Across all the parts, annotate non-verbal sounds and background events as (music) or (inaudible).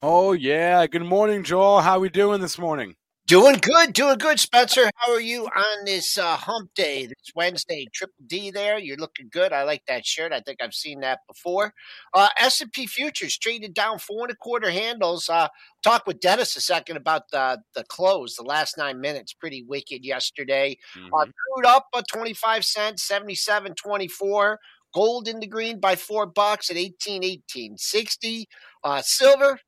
Oh yeah. Good morning, Joel. How we doing this morning? Doing good, doing good, Spencer. How are you on this uh, hump day, this Wednesday? Triple D there. You're looking good. I like that shirt. I think I've seen that before. Uh, S&P futures traded down four and a quarter handles. Uh, talk with Dennis a second about the, the close, the last nine minutes. Pretty wicked yesterday. Mm-hmm. Uh, crude up a 25 cents, 77.24. Gold in the green by four bucks at 18, 18, 60. Uh, silver,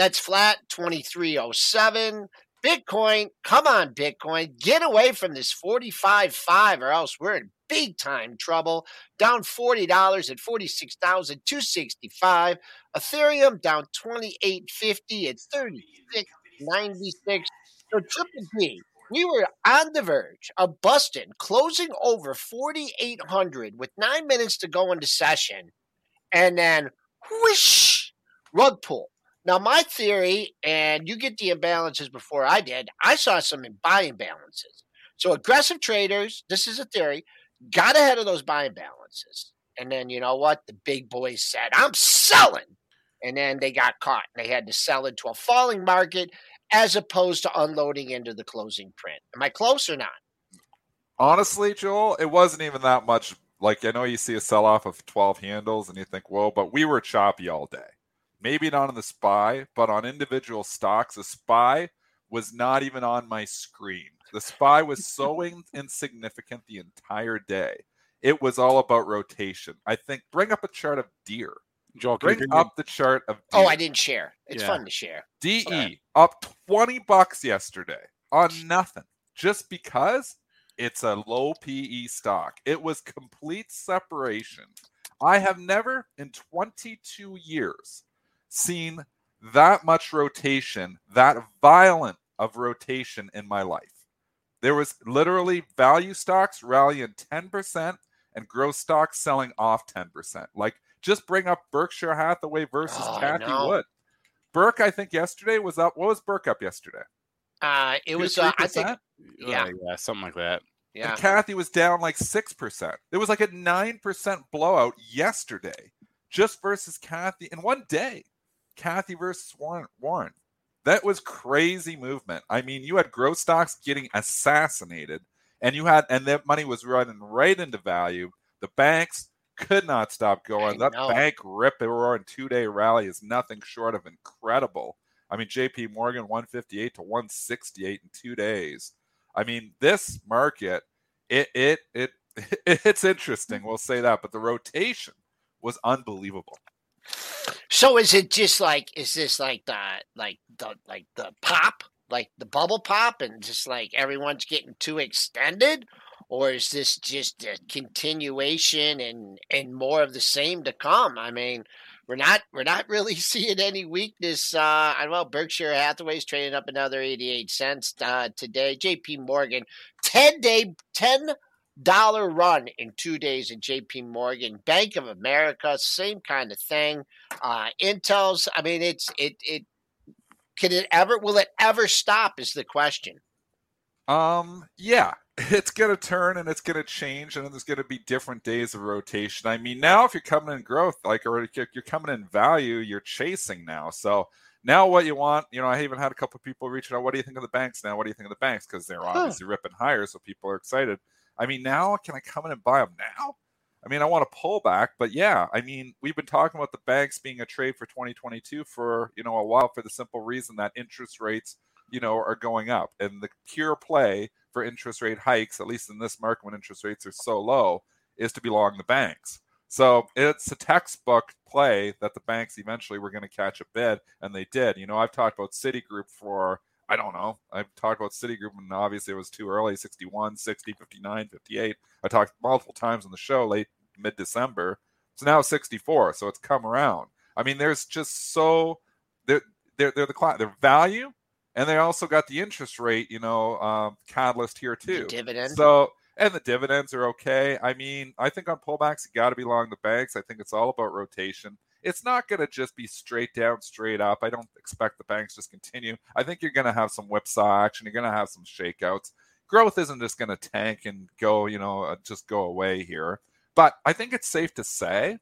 that's flat 2307. Bitcoin, come on, Bitcoin, get away from this 45.5 or else we're in big time trouble. Down $40 at 46,265. Ethereum down 28.50 at 36.96. So triple D, we were on the verge of busting, closing over 4,800 with nine minutes to go into session. And then whoosh, rug pull. Now, my theory, and you get the imbalances before I did, I saw some buy imbalances. So, aggressive traders, this is a theory, got ahead of those buy imbalances. And then, you know what? The big boys said, I'm selling. And then they got caught. And they had to sell into a falling market as opposed to unloading into the closing print. Am I close or not? Honestly, Joel, it wasn't even that much. Like, I know you see a sell off of 12 handles and you think, whoa, but we were choppy all day maybe not on the spy, but on individual stocks. The spy was not even on my screen. The spy was so (laughs) in- insignificant the entire day. It was all about rotation. I think bring up a chart of Deere. Joel, bring up the chart of Deere. Oh, I didn't share. It's yeah. fun to share. DE Sorry. up 20 bucks yesterday on nothing just because it's a low PE stock. It was complete separation. I have never in 22 years seen that much rotation, that violent of rotation in my life. There was literally value stocks rallying 10% and growth stocks selling off 10%. Like just bring up Berkshire Hathaway versus oh, Cathie Wood. Burke, I think yesterday was up. What was Burke up yesterday? Uh, it was, uh, I think, yeah. Uh, yeah, something like that. Yeah. And Cathie was down like 6%. It was like a 9% blowout yesterday just versus Cathie in one day. Cathie versus Warren. Warren. That was crazy movement. I mean, you had growth stocks getting assassinated, and you had, and that money was running right into value. The banks could not stop going. that bank rip roaring two day rally is nothing short of incredible. I mean, JP Morgan 158 to 168 in two days. I mean, this market, it it it (laughs) it's interesting. We'll say that, but the rotation was unbelievable. So is it just like is this like the like the like the pop like the bubble pop and just like everyone's getting too extended? Or is this just a continuation and and more of the same to come? I mean we're not we're not really (laughs) seeing any weakness uh i know berkshire hathaway's trading up another 88 cents uh, today. Jp morgan 10 day 10 dollar run in two days at JP Morgan, Bank of America, same kind of thing. Uh, Intel's, I mean, it's it it can it ever will it ever stop is the question. Um, yeah, (laughs) it's going to turn and it's going to change and there's going to be different days of rotation. I mean, now if you're coming in growth, like or you're coming in value, you're chasing now. So now what you want, you know, I even had a couple people reaching out. What do you think of the banks now? What do you think of the banks? Because they're obviously huh. ripping higher, so people are excited. I mean, now can I come in and buy them now? I mean, I want to pull back, but yeah, I mean, we've been talking about the banks being a trade for 2022 for you know a while for the simple reason that interest rates, you know, are going up, and the pure play for interest rate hikes, at least in this market when interest rates are so low, is to be long the banks. So it's a textbook play that the banks eventually were going to catch a bid, and they did. You know, I've talked about Citigroup for, I don't know, I've talked about Citigroup, and obviously it was too early 61, 60, 59, 58. I talked multiple times on the show late mid December. So now 64. So it's come around. I mean, there's just so, they're, they're, they're the they're value, and they also got the interest rate, you know, um, catalyst here too. The dividend. So and the dividends are okay. I mean, I think on pullbacks, you got to be long the banks. I think it's all about rotation. It's not going to just be straight down, straight up. I don't expect the banks just continue. I think you're going to have some whipsaw action. You're going to have some shakeouts. Growth isn't just going to tank and go, you know, uh, just go away here. But I think it's safe to say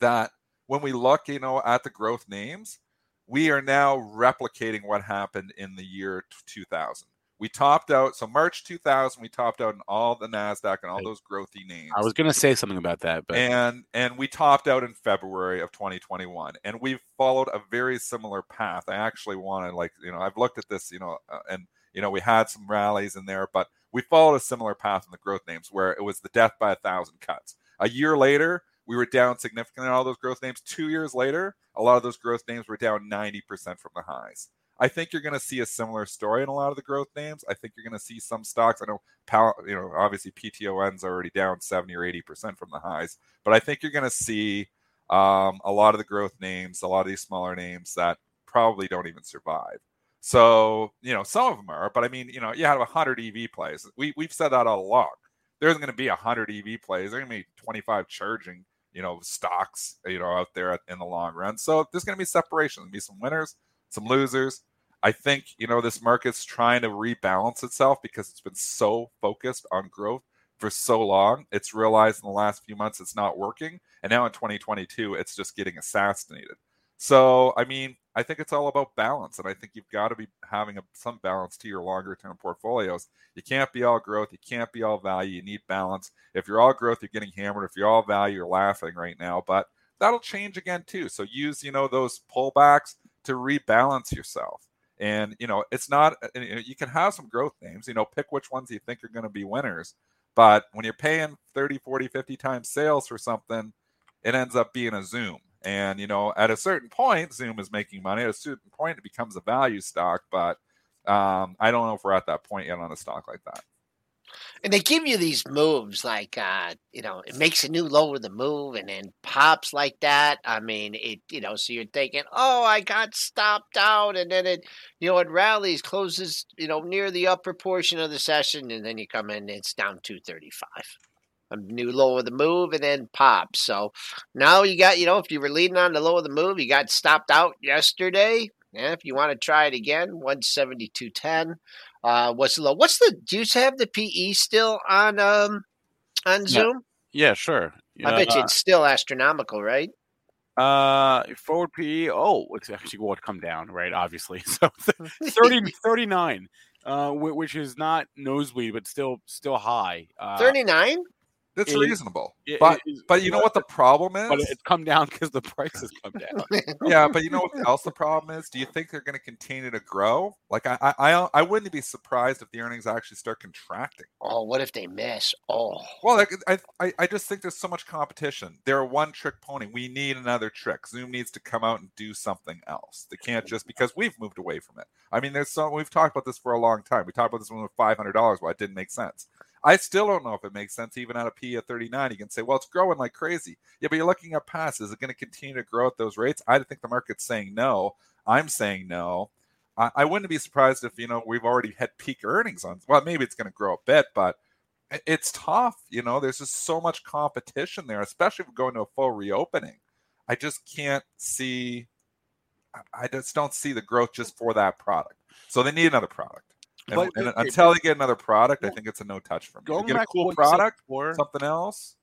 that when we look, you know, at the growth names, we are now replicating what happened in the year 2000 we topped out. So March 2000, we topped out in all the Nasdaq and all those growthy names. I was going to say something about that, but and and we topped out in February of 2021, and we've followed a very similar path. I actually want to like you know I've looked at this you know uh, and you know we had some rallies in there, but we followed a similar path in the growth names where it was the death by a thousand cuts. A year later, we were down significantly in all those growth names. Two years later, a lot of those growth names were down 90% from the highs. I think you're going to see a similar story in a lot of the growth names. I think you're going to see some stocks. I know, you know, obviously PTON's already down 70 or 80 percent from the highs, but I think you're going to see um, a lot of the growth names, a lot of these smaller names that probably don't even survive. So, you know, some of them are, but I mean, you know, you have 100 EV plays. We, we've said that all along. There's going to be 100 EV plays. There's going to be 25 charging, you know, stocks, you know, out there in the long run. So there's going to be separation. To be some winners, some losers. I think, you know, this market's trying to rebalance itself because it's been so focused on growth for so long. It's realized in the last few months it's not working. And now in 2022, it's just getting assassinated. So, I mean, I think it's all about balance. And I think you've got to be having a, some balance to your longer term portfolios. You can't be all growth. You can't be all value. You need balance. If you're all growth, you're getting hammered. If you're all value, you're laughing right now. But that'll change again, too. So use, you know, those pullbacks to rebalance yourself. And you know, it's not. Uh, you can have some growth names. You know, pick which ones you think are going to be winners. But when you're paying 30, 40, 50 times sales for something, it ends up being a Zoom. And you know, at a certain point, Zoom is making money. At a certain point, it becomes a value stock. But um, I don't know if we're at that point yet on a stock like that. And they give you these moves like, uh, you know, it makes a new low with the move and then pops like that. I mean, it, you know, so you're thinking, oh, I got stopped out. And then it, you know, it rallies, closes, you know, near the upper portion of the session. And then you come in, it's down 235. A new low of the move and then pops. So now you got, you know, if you were leading on the low of the move, you got stopped out yesterday. Yeah, if you want to try it again, 172.10. Uh, what's the low? What's the? Do you have the PE still on um on Zoom? Yeah, yeah sure. I bet you uh, it's still astronomical, right? Uh, forward PE. Oh, it's actually going to come down, right? Obviously, (laughs) so 30, (laughs) 39, uh, which is not nosebleed, but still still high. Uh, 39. It's it, reasonable, it, but it, but you know what the problem is? But it's come down because the prices come down. (laughs) yeah, but you know what else the problem is? Do you think they're going to continue to grow? Like I, I I wouldn't be surprised if the earnings actually start contracting. Oh, what if they miss? Oh, well, like, I I I just think there's so much competition. They're a one trick pony. We need another trick. Zoom needs to come out and do something else. They can't just because we've moved away from it. I mean, there's so we've talked about this for a long time. We talked about this one with five hundred dollars. Why it didn't make sense. I still don't know if it makes sense even at a P of 39. You can say, well, it's growing like crazy. Yeah, but you're looking at past. Is it going to continue to grow at those rates? I think the market's saying no. I'm saying no. I, I wouldn't be surprised if, you know, we've already had peak earnings on. Well, maybe it's going to grow a bit, but it's tough. You know, there's just so much competition there, especially if we're going to a full reopening. I just can't see, I just don't see the growth just for that product. So they need another product. And, But- and until they get another product, I think it's a no touch for me. Get a cool what you said product, or something else,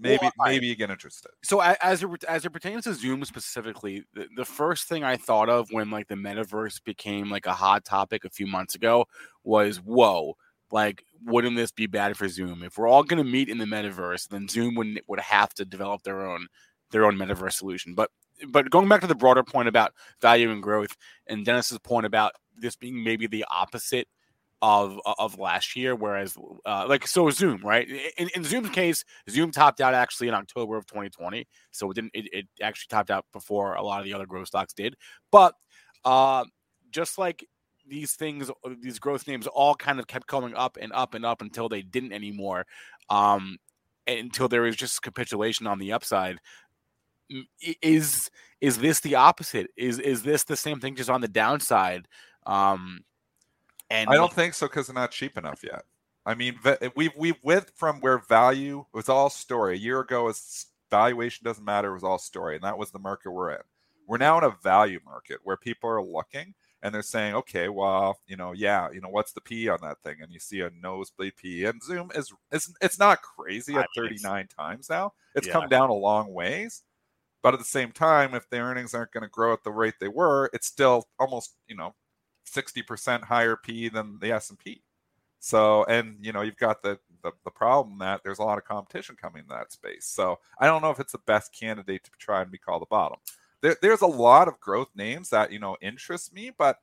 maybe Well, I- maybe you get interested. So as it as it pertains to Zoom specifically, the, the first thing I thought of when like the metaverse became like a hot topic a few months ago was whoa, like wouldn't this be bad for Zoom? If we're all going to meet in the metaverse, then Zoom would would have to develop their own their own metaverse solution. But but going back to the broader point about value and growth, and Dennis's point about this being maybe the opposite of of last year, whereas uh, like so Zoom, right? In, in Zoom's case, Zoom topped out actually in October of 2020, so it didn't. It, it actually topped out before a lot of the other growth stocks did. But uh, just like these things, these growth names, all kind of kept coming up and up and up until they didn't anymore. Um, until there was just capitulation on the upside. Is is this the opposite? Is is this the same thing just on the downside? Um, and I don't think so because they're not cheap enough yet. I mean, eh, we've we've went from where value was all story. A year ago, was valuation doesn't matter. It was all story, and that was the market we're in. We're now in a value market where people are looking and they're saying, okay, well, you know, yeah, you know, what's the P on that thing? And you see a nosebleed P, and Zoom is is it's not crazy at 39 times now. It's Yeah. come down a long ways. But at the same time, if the earnings aren't going to grow at the rate they were, it's still almost, you know, 60% higher P than the S&P. So, and you know, you've got the, the the problem that there's a lot of competition coming in that space. So, I don't know if it's the best candidate to try and be called the bottom. There, there's a lot of growth names that you know interest me, but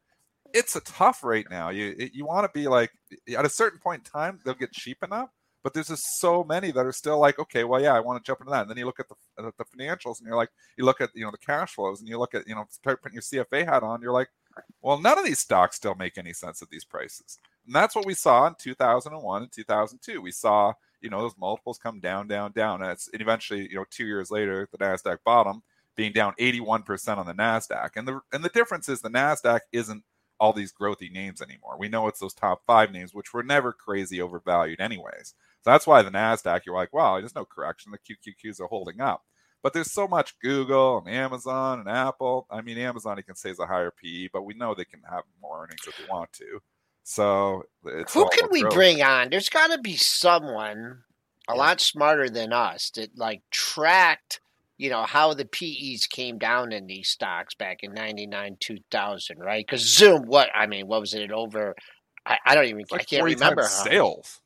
it's a tough right now. You you want to be like at a certain point in time they'll get cheap enough, but there's just so many that are still like, okay, well, yeah, I want to jump into that. And then you look at the at the financials, and you're like, you look at you know the cash flows, and you look at you know start putting your CFA hat on, you're like, well, none of these stocks still make any sense at these prices. And that's what we saw in 2001 and 2002. We saw, you know, those multiples come down, down, down. And, and eventually, you know, two years later, the NASDAQ bottom being down 81% on the NASDAQ. And the, and the difference is the NASDAQ isn't all these growthy names anymore. We know it's those top five names, which were never crazy overvalued anyways. That's why the NASDAQ, you're like, wow, there's no correction. The QQQs are holding up. But there's so much Google and Amazon and Apple. I mean, Amazon you can say is a higher PE, but we know they can have more earnings if they want to. So it's Who can we growth. bring on? There's got to be someone a lot smarter than us that like tracked, you know, how the PEs came down in these stocks back in 99, 2000, right? Because Zoom, what, I mean, what was it over? I, I don't even, like I can't remember. sales.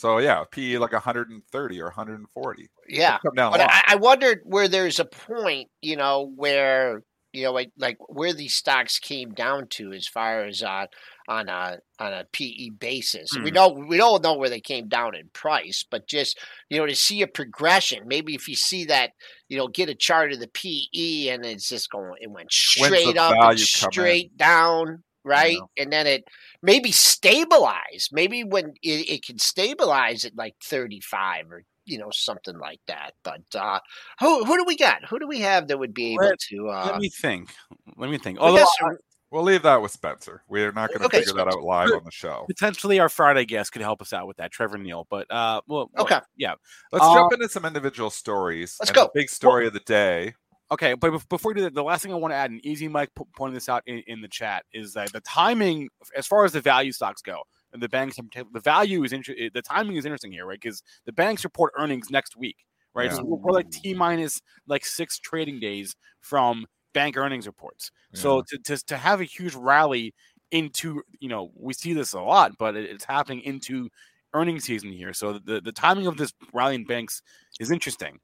So yeah, PE like 130 or 140. Yeah. Come down But. I, I wondered where there's a point, you know, where you know, like, like where these stocks came down to as far as uh, on a on a PE basis. We Hmm. know we don't know where they came down in price, but just you know to see a progression. Maybe if you see that, you know, get a chart of the PE and it's just going, it went straight up and value come in? straight down, right? know. And then it maybe stabilize. Maybe when it, it can stabilize at like thirty five or you know something like that. But uh, who who do we got? Who do we have that would be able Let- to? Uh, Let me think. Let me think. we Although got We'll leave that with Spencer. We're not going to Okay, figure that out live on the show. potentially our Friday guest could help us out with that, Trevor Neal. But uh, well, well, Okay. yeah, Let's Uh, jump into some individual stories. let's and go. The big story of the day. Okay, but before we do that, the last thing I want to add, and Easy Mike po- pointed this out in, in the chat, is that the timing, as far as the value stocks go, and the banks, in particular, the value is inter- the timing is interesting here, right? Because the banks report earnings next week, right? Yeah. So we're, like t minus like six trading days from bank earnings reports. So to, to to have a huge rally into, you know, we see this a lot, but it, it's happening into earnings season here. So the the timing of this rally in banks is interesting.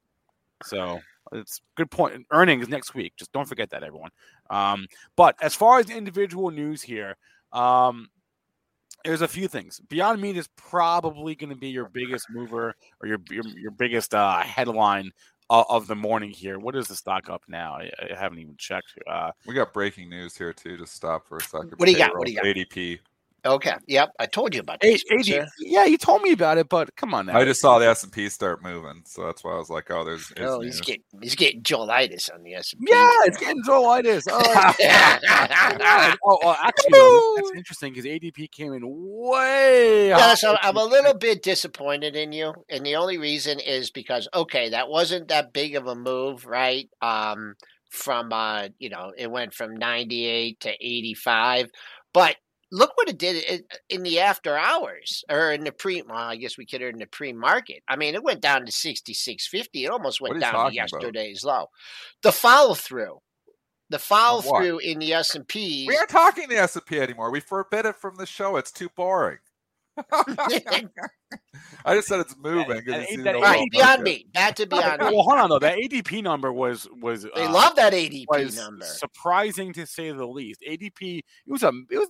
So it's good point. Earnings next week. Just don't forget that, everyone. Um, but as far as individual news here, um, there's a few things. Beyond Meat is probably going to be your biggest mover or your your, your biggest uh, headline of, of the morning here. What is the stock up now? I, I haven't even checked. Uh, We got breaking news here too. Just stop for a second. What do you got? What do you Payroll, ADP. Okay, yep, I told you about Hey, this. AD, yeah, you told me about it, but come on now. I just saw the S and P start moving, so that's why I was like, "Oh, there's." there's Oh, he's news. getting he's getting Joelitis on the S and P. yeah, it's getting Joelitis. (laughs) Oh, yeah. oh, oh, actually, though, that's interesting because ADP came in way. Yeah, so I'm a little bit disappointed in you, and the only reason is because okay, that wasn't that big of a move, right? Um, from uh, you know, it went from 98 to 85, but look what it did in, in the after hours or in the pre. Well, I guess we consider it in the pre market. I mean, it went down to sixty six fifty. It almost went down to talking about? yesterday's low. The follow through, the follow through in the S and P. We aren't talking the S&P anymore. We forbid it from the show. It's too boring. (laughs) (laughs) I just said it's moving. that- it's in that the All right, world beyond market. me. Back to beyond well, hold on though. That ADP number was was They uh, love that ADP was number. surprising to say the least. ADP it was a it was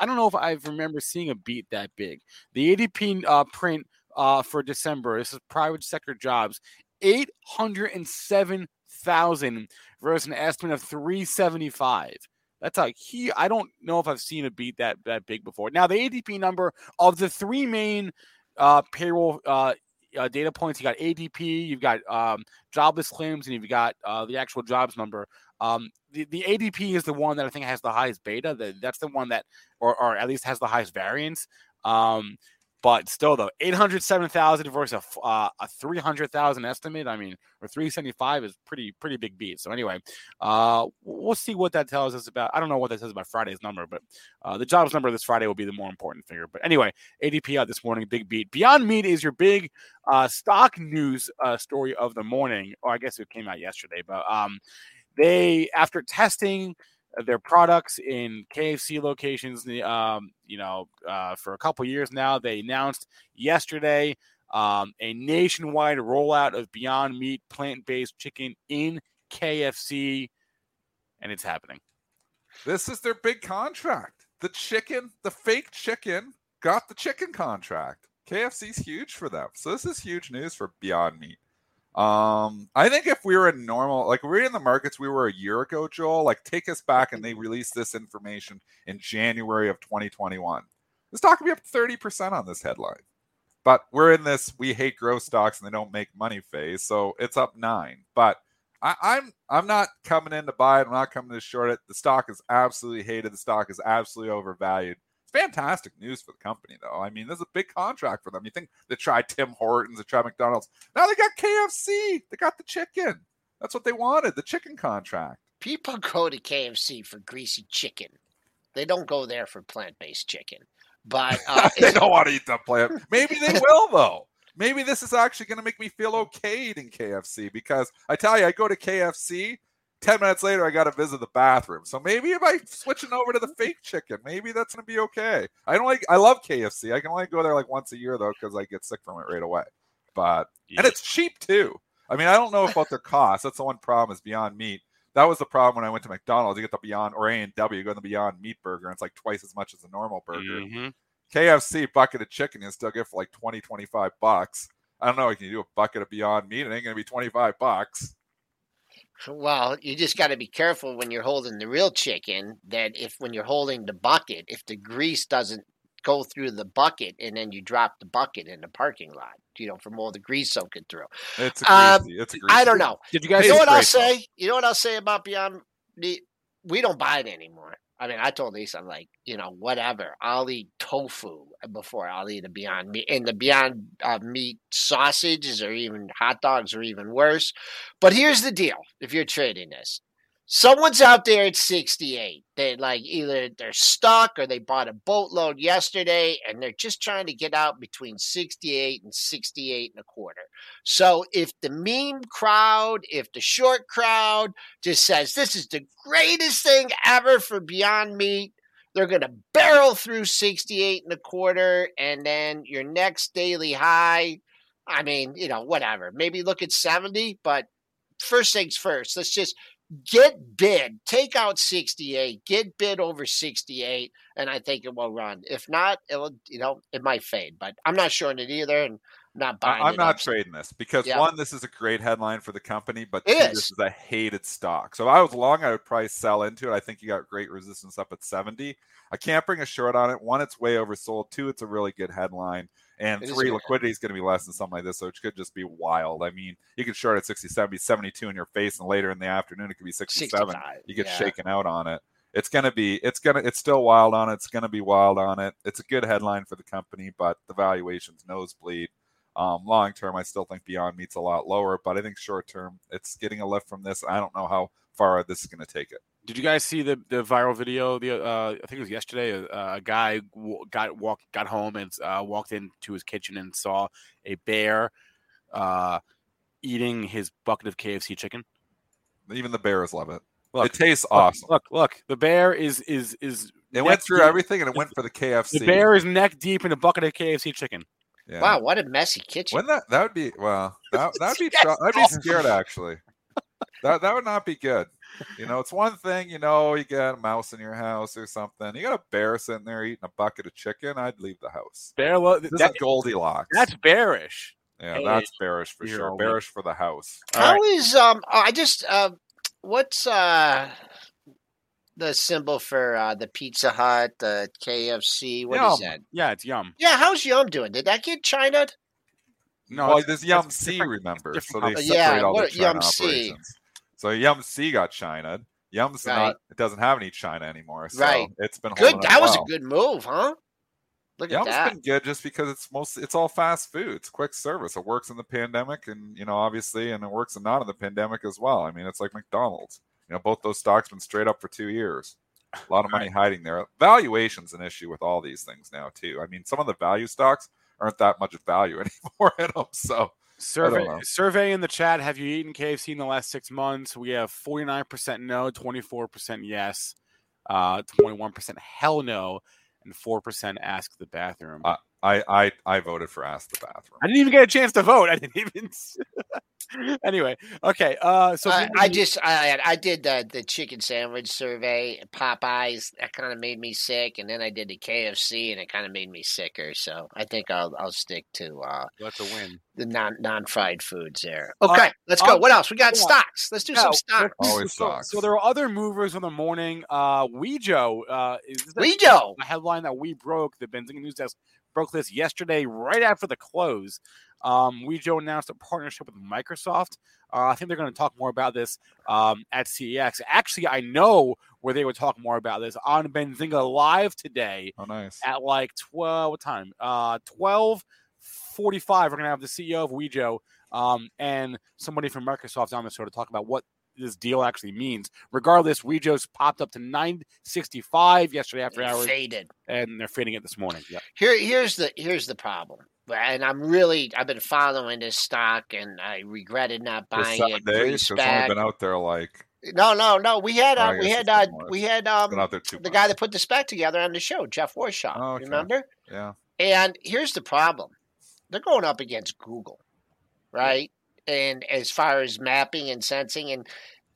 I don't know if I remember seeing a beat that big. The ADP uh, print uh, for December. This is private sector jobs. Eight hundred and seven thousand versus an estimate of three seventy five. That's a key. I don't know if I've seen a beat that that big before. Now the ADP number of the three main uh, payroll uh, uh, data points, you got ADP, you've got um, jobless claims, and you've got uh, the actual jobs number. Um, the, the ADP is the one that I think has the highest beta. The, that's the one that, or, or at least has the highest variance. Um, but still, though, 807,000 versus a, uh, a 300,000 estimate. I mean, or 375 is pretty, pretty big beat. So, anyway, uh, we'll see what that tells us about. I don't know what that says about Friday's number, but uh, the jobs number this Friday will be the more important figure. But anyway, ADP out this morning, big beat. Beyond Meat is your big uh, stock news uh, story of the morning. Or I guess it came out yesterday, but um, they after testing their products in KFC locations, um, you know, uh, for a couple years now, they announced yesterday um, a nationwide rollout of Beyond Meat plant-based chicken in KFC, and it's happening. This is their big contract. The chicken, the fake chicken, got the chicken contract. KFC's huge for them. So this is huge news for Beyond Meat. Um, I think if we were in normal, like we're in the markets we were a year ago, Joel, like take us back and they released this information in January of 2021. This stock could be up 30% on this headline. But we're in this we hate growth stocks and they don't make money phase, so it's up nine. But I, I'm I'm not coming in to buy it. I'm not coming to short it. The stock is absolutely hated. The stock is absolutely overvalued. Fantastic news for the company, though. I mean, this is a big contract for them. You think they tried Tim Hortons, they tried McDonald's. Now they got KFC. They got the chicken. That's what they wanted. The chicken contract. People go to KFC for greasy chicken. They don't go there for plant based chicken. But (laughs) uh, they don't want to eat that plant. (laughs) Maybe they will though. Maybe this is actually going to make me feel okay eating KFC because I tell you, I go to KFC. Ten minutes later, I got to visit the bathroom. So maybe if I switching over to the fake chicken, maybe that's going to be okay. I don't like. I love KFC. I can only go there like once a year though because I get sick from it right away. But and it's cheap too. I mean, I don't know about their cost. That's the one problem is Beyond Meat. That was the problem when I went to McDonald's. You get the Beyond or A and W, you go to the Beyond Meat burger, and it's like twice as much as a normal burger. Mhm. KFC bucket of chicken you still get for like 20, 25 bucks. I don't know. Can you do a bucket of Beyond Meat? It ain't gonna be 25 bucks. Well, you just got to be careful when you're holding the real chicken that if when you're holding the bucket, if the grease doesn't go through the bucket and then you drop the bucket in the parking lot, you know, from all the grease soaking through. It's a Um, greasy. it's a greasy. I don't know. Did you guys? You know what I'll say? You know what I'll say about Beyond the. We don't buy it anymore. I mean, I told Lisa, I'm like, you know, whatever. I'll eat tofu before I'll eat a Beyond Meat. And the Beyond uh, Meat sausages or even hot dogs are even worse. But here's the deal if you're trading this. Someone's out there at 68. They like either they're stuck or they bought a boatload yesterday and they're just trying to get out between 68 and 68 and a quarter. So if the meme crowd, if the short crowd just says this is the greatest thing ever for Beyond Meat, they're going to barrel through 68 and a quarter and then your next daily high, I mean, you know, whatever. Maybe look at 70, but first things first. Let's just get bid, take out 68, get bid over 68 and I think it will run. If not, it'll you know, it might fade, but I'm not sure in it either and I'm not buying I'm not up. trading this because Yeah. one, this is a great headline for the company, but two, is. this is a hated stock. So if I was long, I would probably sell into it. I think you got great resistance up at 70. I can't bring a short on it. One, it's way oversold. Two, it's a really good headline. And It three, liquidity is going to be less than something like this, so it could just be wild. I mean, you could short at 60, 70, 72 in your face, and later in the afternoon, it could be 67. 65. You get yeah. shaken out on it. It's gonna be. It's gonna. It's still wild on it. It's gonna be wild on it. It's a good headline for the company, but the valuations nosebleed. Um, long term, I still think Beyond Meat's a lot lower, but I think short term, it's getting a lift from this. I don't know how far this is going to take it. Did you guys see the, the viral video? The uh, I think it was yesterday. Uh, a guy w- got walk got home and uh, walked into his kitchen and saw a bear uh, eating his bucket of KFC chicken. Even the Bears love it. Look, it tastes look, awesome. Look, look, the bear is is is. It went through deep- everything and it went for the KFC. The bear is neck deep in a bucket of KFC chicken. Yeah. Wow, what a messy kitchen. Wouldn't that that would be well that (laughs) that'd be That's tr- I'd be scared actually. That that would not be good. You know, it's one thing, you know, you get a mouse in your house or something. You got a bear sitting there eating a bucket of chicken, I'd leave the house. Bear, lo- This that, is Goldilocks. that's bearish. yeah, hey, that's bearish for sure. all Bearish for the house. All How right. is um? oh, I just uh, what's uh, the symbol for uh the Pizza Hut, the KFC? What is Yum. that? Yeah, it's yum. Yeah, how's Yum doing? Did that get China? No, well, it's- there's Yum C, remember? So they separate Yeah, all what- the China Yum C. So Yum C got China. Yum's Right. not. It doesn't have any China anymore. So Right. It's been Good. That was well. a good move, huh? Look at Yum's that. been good just because it's most it's all fast food. It's quick service. It works in the pandemic and you know, obviously, and it works not in the pandemic as well. I mean, it's like McDonald's. You know, both those stocks been straight up for two years. A lot of money hiding there. Valuation's an issue with all these things now too. I mean, some of the value stocks aren't that much of value (laughs) anymore in them. So Survey survey in the chat. Have you eaten KFC in the last six months? We have forty nine percent no, twenty four percent yes, uh, twenty one percent hell no, and four percent ask the bathroom. Uh, I I I voted for Ask the Bathroom. I didn't even get a chance to vote. I didn't even. (laughs) anyway, okay. Uh, so I, I just I I did the the chicken sandwich survey, Popeyes. That kind of made me sick, and then I did the KFC, and it kind of made me sicker. So I think I'll I'll stick to uh, that's a win. the non non fried foods there. Uh, Okay, let's go. um, What else? We got stocks. Let's do Yeah, some stocks. Always so, stocks. so there are other movers in the morning. Uh, Wejo, uh, is this Wejo. a headline that we broke. The Benzinga News Desk broke this yesterday, right after the close. Um, Wejo announced a partnership with Microsoft. Uh, I think they're going to talk more about this um, at CES. Actually, I know where they would talk more about this on Benzinga Live today Oh, nice. at like 12 what time uh 12 45 we're gonna have the ceo of wejo um and somebody from microsoft on the show to talk about what this deal actually means regardless wejo's popped up to 965 yesterday after hours Faded. and they're fading it this morning yeah Here, here's the here's the problem, and I'm really I've been following this stock, and I regretted not For buying seven it. days, it's only been out there like No, no, no. We had uh, we had uh, we had been um out there the guy that put the SPAC together on the show, Jeff Warshaw. Oh, okay. Remember? yeah. And here's the problem: they're going up against Google, right? And as far as mapping and sensing, and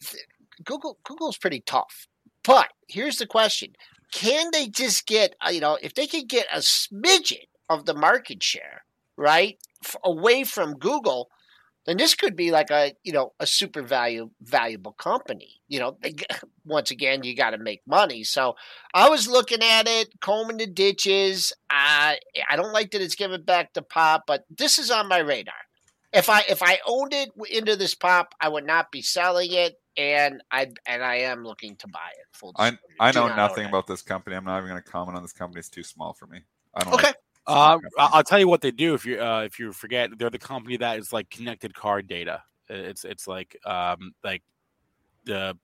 th- Google Google's pretty tough. But here's the question: Can they just get uh, you know if they could get a smidgen of the market share, right, f- away from Google? Then this could be like a you know a super value valuable company. You know, they, (laughs) once again you got to make money. So I was looking at it, combing the ditches. I I don't like that it's given back to pop, but this is on my radar. If I if I owned it into this pop, I would not be selling it, and I and I am looking to buy it. Full I. I know not nothing about this company. I'm not even going to comment on this company. It's too small for me. I don't. Okay. Like uh. I- i'll tell you what they do if you uh if you forget they're the company that is like connected car data it's it's like um like the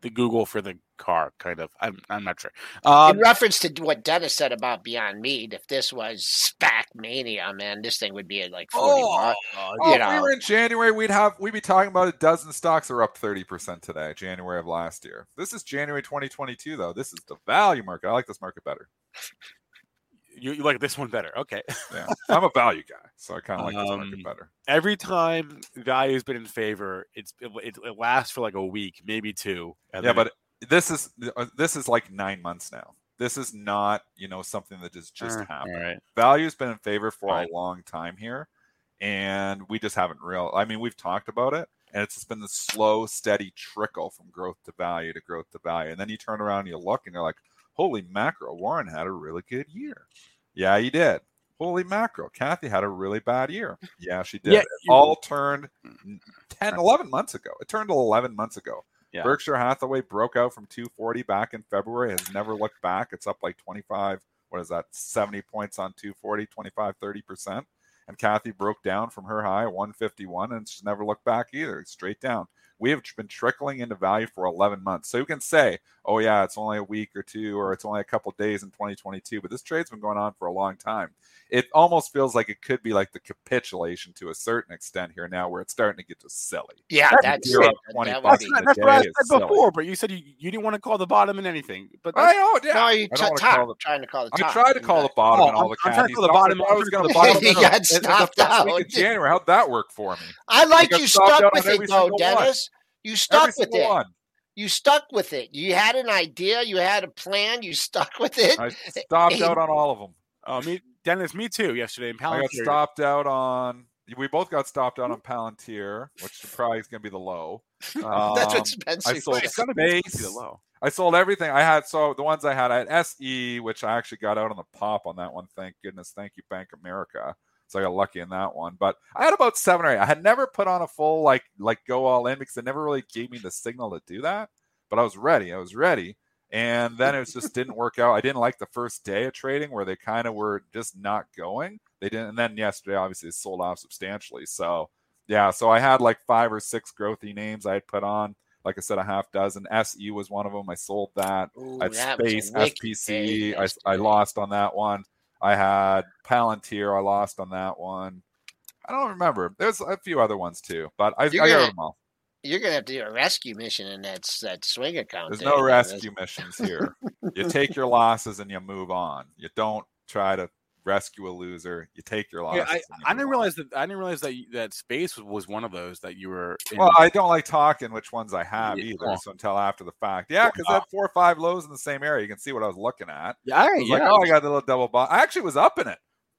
the google for the car kind of i'm, I'm not sure um In reference to what Dennis said about Beyond Meat, if this was SPAC mania, man, this thing would be at like forty Oh, bucks. Oh, you if we were in January, we'd have we'd be talking about a dozen stocks are up 30% today, January of last year. This is January 2022 though. This is the value market. I like this market better. You, you like this one better okay Yeah. I'm a value guy, so I kind of like this Um, market better. every time value's been in favor, it's it, it, it lasts for like a week, maybe two. and Yeah, but this is uh, this is like 9 months now. This is not, you know, something that just just Uh, happened. right. Value's been in favor for Fine. a long time here, and we just haven't real. I mean, we've talked about it, and it's just been the slow, steady trickle from growth to value to growth to value. And then you turn around and you look, and you're like, "Holy macro! Warren had a really good year." Yeah, he did. Holy macro! Cathie had a really bad year. Yeah, she did. Yeah, it all turned 10, 11 months ago. It turned 11 months ago. Yeah. Berkshire Hathaway broke out from 240 back in February, has never looked back. It's up like 25, what is that, 70 points on 240, 25, 30%. And Cathie broke down from her high, 151, and she's never looked back either. Straight down. We have been trickling into value for 11 months. So you can say, oh, yeah, it's only a week or two, or it's only a couple days in 2022, but this trade's been going on for a long time. It almost feels like it could be like the capitulation to a certain extent here now, where it's starting to get just silly. Yeah, That's that's it. That That's, be- in a that's what I said is silly. before, but you said you, you didn't want to call the bottom in anything. But I that's, know, yeah. No, you I t- don't wanna top. call the- trying to call the I top. tried to call the bottom Oh, and all I'm- the I'm trying to call the bottom. I was going to trying bottom. to- You no, no, got it- it- the stopped out. week January. How'd that work for me? I like you stuck with it though. Dennis. You Every stuck with it. one. You stuck with it. You had an idea. You had a plan. You (laughs) stuck with it. I stopped out on all of them. uh, me, Dennis, me too. Yesterday in I got Palantir. stopped out on. We both got stopped out on Palantir, which probably is going to be the low. (laughs) That's Um, what Spencer I sold said. It's gonna be Space. the low. I sold everything. I had so the ones I had, I had SE, which I actually got out on the pop on that one. Thank goodness. Thank you, Bank America. So I got lucky in that one. But I had about seven or eight. I had never put on a full like like go all in because it never really gave me the signal to do that. But I was ready. I was ready. And then it just didn't work out. I didn't like the first day of trading where they kind of were just not going. They didn't. And then yesterday, obviously, it sold off substantially. So yeah. So I had like five or six growthy names I had put on. Like I said, a half dozen. SE was one of them. I sold that. Ooh, I had that Space, SPC. I, I lost on that one. I had Palantir. I lost on that one. I don't remember. There's a few other ones too, but I, I You're got gonna- them all. You're gonna have to do a rescue mission in that that swing account. There's there, no rescue missions here. you take your losses and you move on. You don't try to rescue a loser. You take your losses. Yeah, I, I didn't realize that. I didn't realize that you- that space was, one of those that you were. In. Well, I don't like talking which ones I have Yeah, either. So until after the fact, yeah, because I uh had four or five lows in the same area. You can see what I was looking at. yeah, I was like, oh, I got the little double bot. I actually was up in it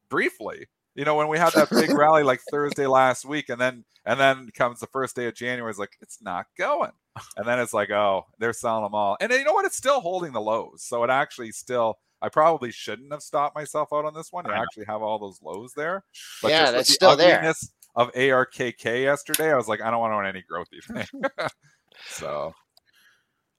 briefly. You know, when we had that big (laughs) rally like Thursday last week, and then and then comes the first day of January, it's like it's not going, and then it's like, oh, they're selling them all, and you know what? It's still holding the lows, so it actually still. I probably shouldn't have stopped myself out on this one. You I actually have all those lows there, But Yeah, just with that's the still there. Of ARKK yesterday, I was like, I don't want to own any growthy thing. (laughs) so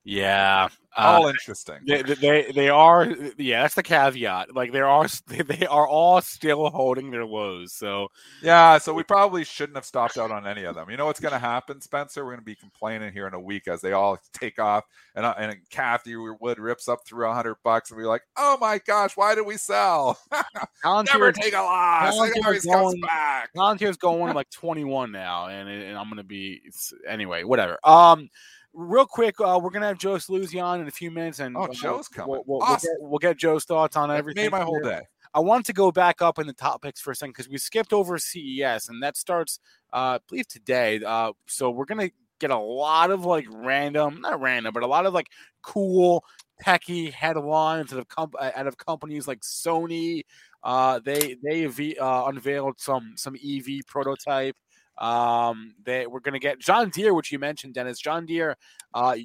yeah. Uh, all interesting. they, they- they they are yeah that's the caveat like there are (laughs) they, they are all still holding their lows so Yeah, so we probably shouldn't have stopped out on any of them. You know what's going to happen, Spencer? We're going to be complaining here in a week as they all take off, and uh, and Cathie Wood rips up through a hundred bucks, and we're like, "Oh my gosh, why did we sell? (laughs) Never take a loss. Palantir It always comes going- back." Palantir's going like 21 now and, and i'm gonna be anyway whatever um real quick uh we're gonna have joe Saluzzi on in a few minutes and Oh, uh, Joe's coming. we'll, we'll, Awesome. we'll, get, we'll get joe's thoughts on everything made my whole day. I wanted to go back up in the topics for a second because we skipped over CES, and that starts, uh, I believe, today. Uh, so we're gonna get a lot of like random, not random, but a lot of like cool, techie headlines out of com- uh, out of companies like Sony. Uh, they they uh, unveiled some some EV prototype. Um, they we're gonna get John Deere, which you mentioned, Dennis. John Deere. Uh,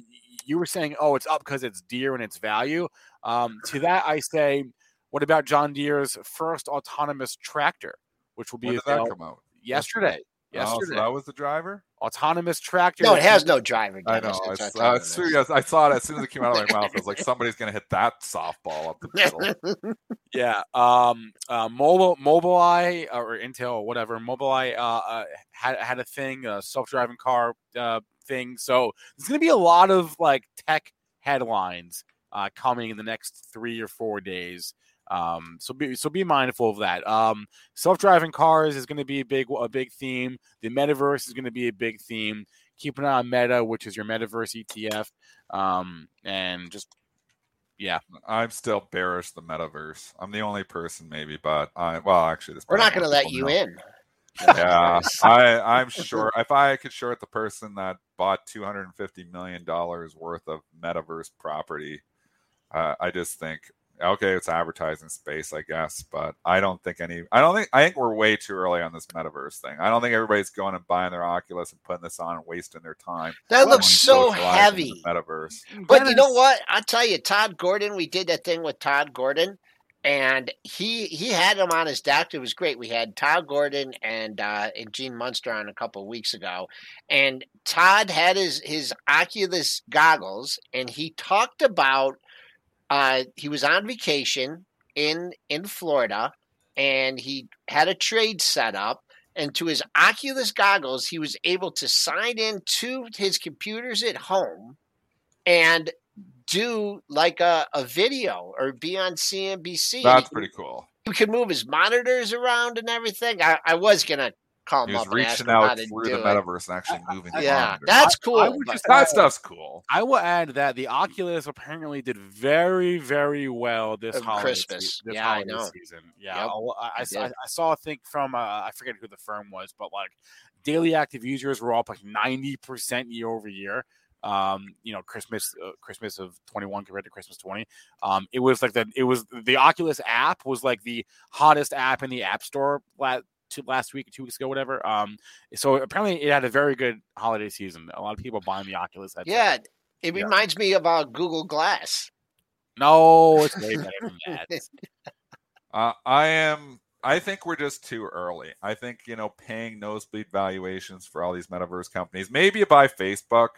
you were saying, oh, it's up because it's Deere and its value. Um, to that, I say, what about John Deere's first autonomous tractor, which will be When did that come out? yesterday? Oh, so Yesterday, that was the driver. Autonomous tractor. No, it has no driver. I know. It's I, s- uh, autonomous. as soon as I saw it as soon as it came out of my mouth. I was like, (laughs) somebody's going to hit that softball up the middle. (laughs) Yeah. Um. Uh. Mobile. Mobileye or Intel or whatever. Mobileye. Uh. uh had had a thing. A self-driving car. Uh. Thing. So there's gonna be a lot of like tech headlines. Uh. Coming in the next three or four days. Um. So be so be mindful of that. Um. Self-driving cars is going to be a big a big theme. The metaverse is going to be a big theme. Keep an eye on Meta, which is your metaverse ETF. Um. And just yeah. I'm still bearish the metaverse. I'm the only person, maybe, but I well, actually, this We're not going to let you know. in. Yeah, (laughs) I I'm sure if I could short the person that bought 250 million dollars worth of metaverse property, uh, I just think okay, it's advertising space, I guess, but I don't think any. I don't think I think we're way too early on this metaverse thing. I don't think everybody's going and buying their Oculus and putting this on and wasting their time. That looks so heavy. metaverse. But you know what? I'll tell you, Todd Gordon. We did that thing with Todd Gordon, and he he had him on his deck. It was great. We had Todd Gordon and uh, and Gene Munster on a couple of weeks ago, and Todd had his his Oculus goggles, and he talked about uh, he was on vacation in in Florida, and he had a trade set up. and to his Oculus goggles, he was able to sign in to his computers at home and do like a, a video or be on CNBC. That's pretty cool. He could move his monitors around and everything. I, I was gonna call He was up and ask reaching how out to through do the it. metaverse and actually moving. the Yeah, monitor. that's cool. I would just that stuff's cool. I will add that the Oculus apparently did very, very well this holiday Christmas. this Yeah, I holiday know. season. Yeah, Yep, I'll- I, I, saw, I did. saw a thing from uh, I forget who the firm was, but like daily active users were up like ninety percent year over year. Um, you know, Christmas, uh, Christmas of twenty one compared to Christmas twenty. Um, it was like the it was the Oculus app was like the hottest app in the App Store last two, last week, two weeks ago, whatever. Um, so apparently it had a very good holiday season. A lot of people buying the Oculus. headset. Yeah, it Yeah. reminds me of uh, Google Glass. No, it's way better than that. (laughs) Uh, I am. I think we're just too early. I think you know, paying nosebleed valuations for all these metaverse companies. Maybe you buy Facebook.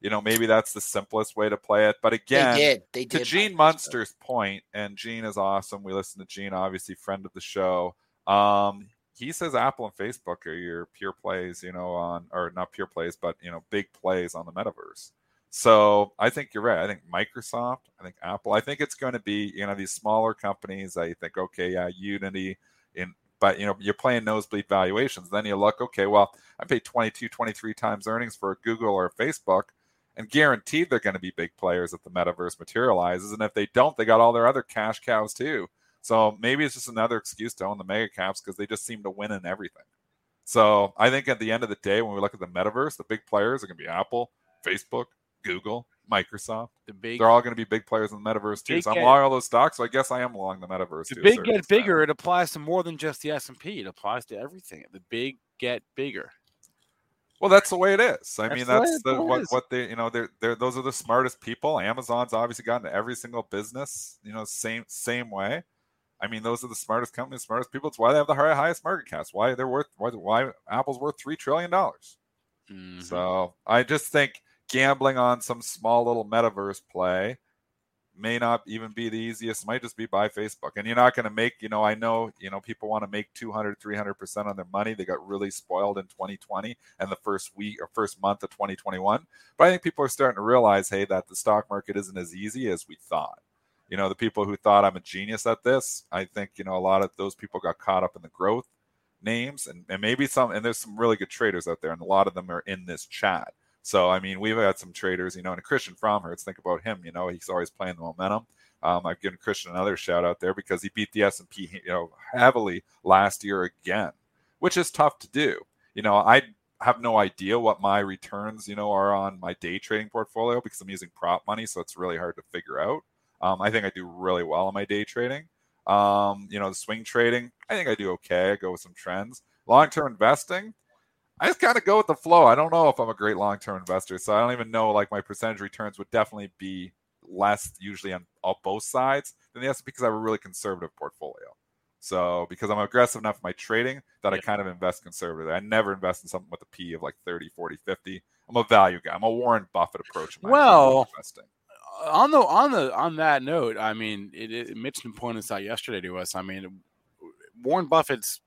You know, maybe that's the simplest way to play it. But again, they did. They did. to Gene Munster's point, and Gene is awesome. We listen to Gene, obviously friend of the show. Um, he says Apple and Facebook are your pure plays, you know, on or not pure plays, but you know, big plays on the metaverse. So I think you're right. I think Microsoft, I think Apple, I think it's going to be, you know, these smaller companies. I think, okay, yeah, Unity, in but you know, you're playing nosebleed valuations. Then you look, okay, well, I paid 22, 23 times earnings for a Google or a Facebook and guaranteed they're going to be big players if the metaverse materializes. And if they don't, they got all their other cash cows too. So maybe it's just another excuse to own the mega caps because they just seem to win in everything. So I think at the end of the day, when we look at the metaverse, the big players are going to be Apple, Facebook, Google, Microsoft. The big They're all going to be big players in the metaverse too. So I'm long all those stocks. So I guess I am along the metaverse. the big get bigger. It applies to more than just the S and P. It applies to everything. The big get bigger. Well, that's the way it is. I That's mean, that's the, what what they you know they're they're those are the smartest people. Amazon's obviously gotten to every single business. You know, same same way. I mean, those are the smartest companies, smartest people. It's why they have the highest market caps. Why they're worth why, why Apple's worth three trillion dollars. Mhm. So I just think gambling on some small little metaverse play may not even be the easiest. It might just be buy Facebook. And you're not going to make, you know, I know, you know, people want to make 200, 300% on their money. They got really spoiled in 2020 and the first week or first month of 2021. But I think people are starting to realize, hey, that the stock market isn't as easy as we thought. You know, the people who thought I'm a genius at this, I think, you know, a lot of those people got caught up in the growth names and, and maybe some, and there's some really good traders out there, and a lot of them are in this chat. So, I mean, we've had some traders, you know, and Christian Fromhertz, think about him, you know, he's always playing the momentum. Um, I've given Christian another shout out there because he beat the S&P, you know, heavily last year again, which is tough to do. You know, I have no idea what my returns, you know, are on my day trading portfolio because I'm using prop money, so it's really hard to figure out. Um, I think I do really well on my day trading. Um, you know, the swing trading, I think I do okay. I go with some trends. Long-term investing, I just kind of go with the flow. I don't know if I'm a great long-term investor, so I don't even know. Like my percentage returns would definitely be less usually on, on both sides than the S because I have a really conservative portfolio. So because I'm aggressive enough in my trading that I kind of invest conservatively. I never invest in something with a P of like 30, 40, 50. I'm a value guy. I'm a Warren Buffett approach. in my Well, investing. On the on the on that note, I mean, it, it, Mitch pointed this out yesterday to us. I mean, Warren Buffett's,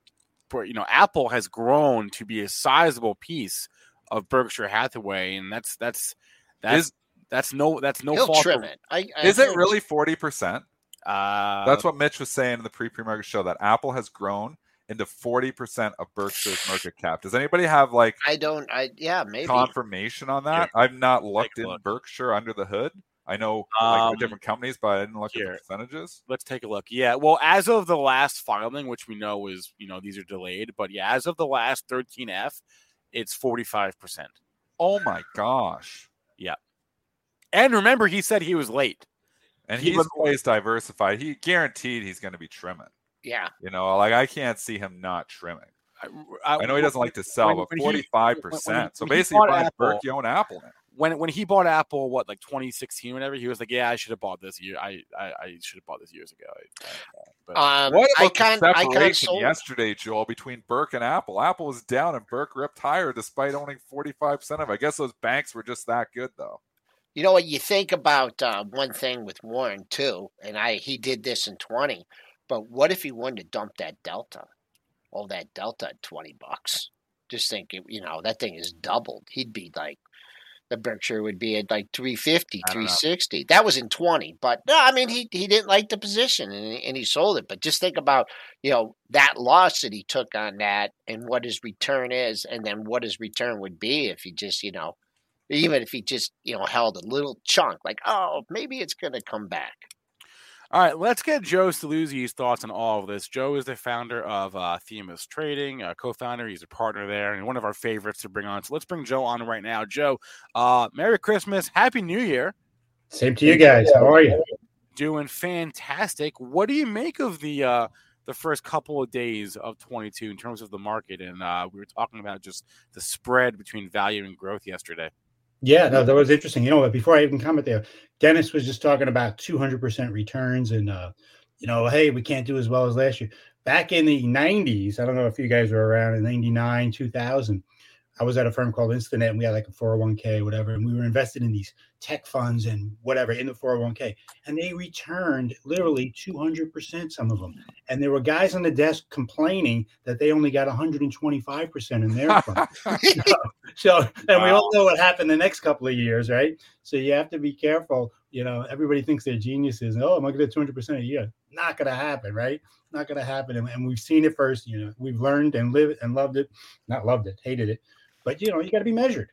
you know, Apple has grown to be a sizable piece of Berkshire Hathaway, and that's that's that's Is- that's no that's no He'll fault. trim of- it. I, I Is it really 40%? Uh, That's what Mitch was saying in the pre-pre market show that Apple has grown into 40% of Berkshire's market cap. Does anybody have like I don't. I yeah, maybe. confirmation on that? I've not looked in look. Berkshire under the hood. I know like Um, different companies, but I didn't look at here. the percentages. let's take a look. Yeah, well, as of the last filing, which we know is you know these are delayed, but yeah, as of the last 13F, it's 45 percent. Oh my gosh. Yeah, and remember, he said he was late. And He he's was- always diversified. He guaranteed he's going to be trimming. Yeah. You know, like I can't see him not trimming. I, I know he doesn't like to sell, when- but when he- forty-five when- when- percent. So basically, bought buying Apple- Berk, you own Apple now. When when he bought Apple, what like 2016, whatever, he was like, "Yeah, I should have bought this year. I I, I should have bought this years ago." I- I- but Um, What I about kind the I separation sold. yesterday, Joel, between Burke and Apple? Apple was down and Burke ripped higher despite owning 45% of it. I guess those banks were just that good, though. You know what? You think about uh, one thing with Warren too, and I he did this in twenty. But what if he wanted to dump that Delta? all that Delta at 20 bucks. Just think, you know, that thing is doubled. He'd be like, the Berkshire would be at like 350, 360. That was in 20. But no, I mean, he, he didn't like the position and, and he sold it. But just think about, you know, that loss that he took on that and what his return is, and then what his return would be if he just, you know, even if he just, you know, held a little chunk, like, oh, maybe it's going to come back. All right, let's get Joe Saluzzi's thoughts on all of this. Joe is the founder of uh, Themis Trading, a co-founder. He's a partner there, and one of our favorites to bring on. So let's bring Joe on right now. Joe, uh, Merry Christmas, Happy New Year. Same to you guys. How are you? Doing fantastic. What do you make of the uh, the first couple of days of 22 in terms of the market? And uh, we were talking about just the spread between value and growth yesterday. Yeah, no, that was interesting. You know, before I even comment there, Dennis was just talking about 200% returns and, uh, you know, hey, we can't do as well as last year. Back in the 90s, I don't know if you guys were around in 99, 2000, I was at a firm called Instinet and we had like a 401k, whatever, and we were invested in these tech funds and whatever in the 401k. And they returned literally 200%, some of them. And there were guys on the desk complaining that they only got 125% in their fund. (laughs) so, so, and we all know what happened the next couple of years, right? So you have to be careful. You know, everybody thinks they're geniuses. Oh, I'm going to get 200% a year? Not going to happen, right? Not going to happen. And, and we've seen it first. You know, we've learned and lived and loved it. Not loved it, hated it but you know, you got to be measured.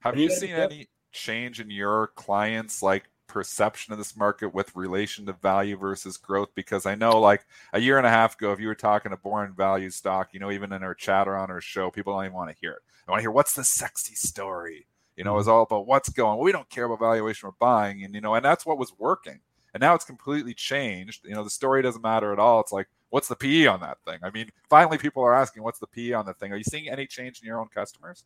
Have you, you seen any change in your clients like perception of this market with relation to value versus growth? Because I know like a year and a half ago, if you were talking to boring value stock, you know, even in our chat or on our show, people don't even want to hear it. They want to hear what's the sexy story. You know, it's mm-hmm. all about what's going. We don't care about valuation we're buying, and you know, and that's what was working. And now it's completely changed. You know, the story doesn't matter at all. It's like what's the PE on that thing? I mean, finally, people are asking, what's the PE on the thing? Are you seeing any change in your own customers?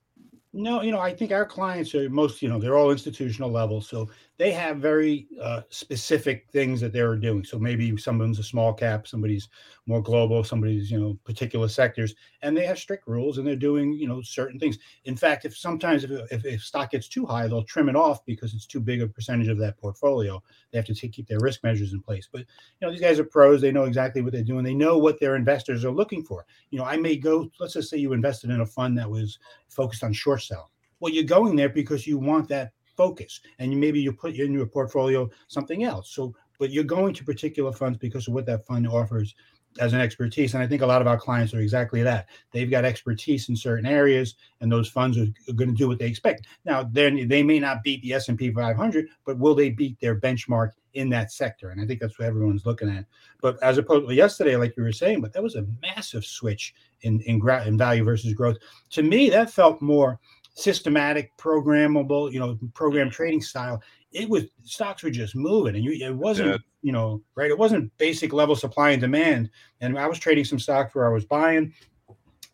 No, you know, I think our clients are most, you know, they're all institutional level. So they have very uh, specific things that they're doing. So maybe someone's a small cap, somebody's more global, somebody's, you know, particular sectors, and they have strict rules and they're doing, you know, certain things. In fact, if sometimes if, if, if stock gets too high, they'll trim it off because it's too big a percentage of that portfolio. They have to keep their risk measures in place. But, you know, these guys are pros. They know exactly what they're doing. They know what their investors are looking for. You know, I may go, let's just say you invested in a fund that was focused on short sell. Well, you're going there because you want that focus, and maybe you put in your portfolio something else. So, but you're going to particular funds because of what that fund offers as an expertise. And I think a lot of our clients are exactly that. They've got expertise in certain areas, and those funds are, are going to do what they expect. Now, then they may not beat the S and P 500, but will they beat their benchmark in that sector? And I think that's what everyone's looking at. But as opposed to yesterday, like you were saying, but that was a massive switch in in, gra- in value versus growth. To me, that felt more systematic, programmable, you know, program trading style. It was stocks were just moving, and you it wasn't you know right. It wasn't basic level supply and demand. And I was trading some stocks where I was buying.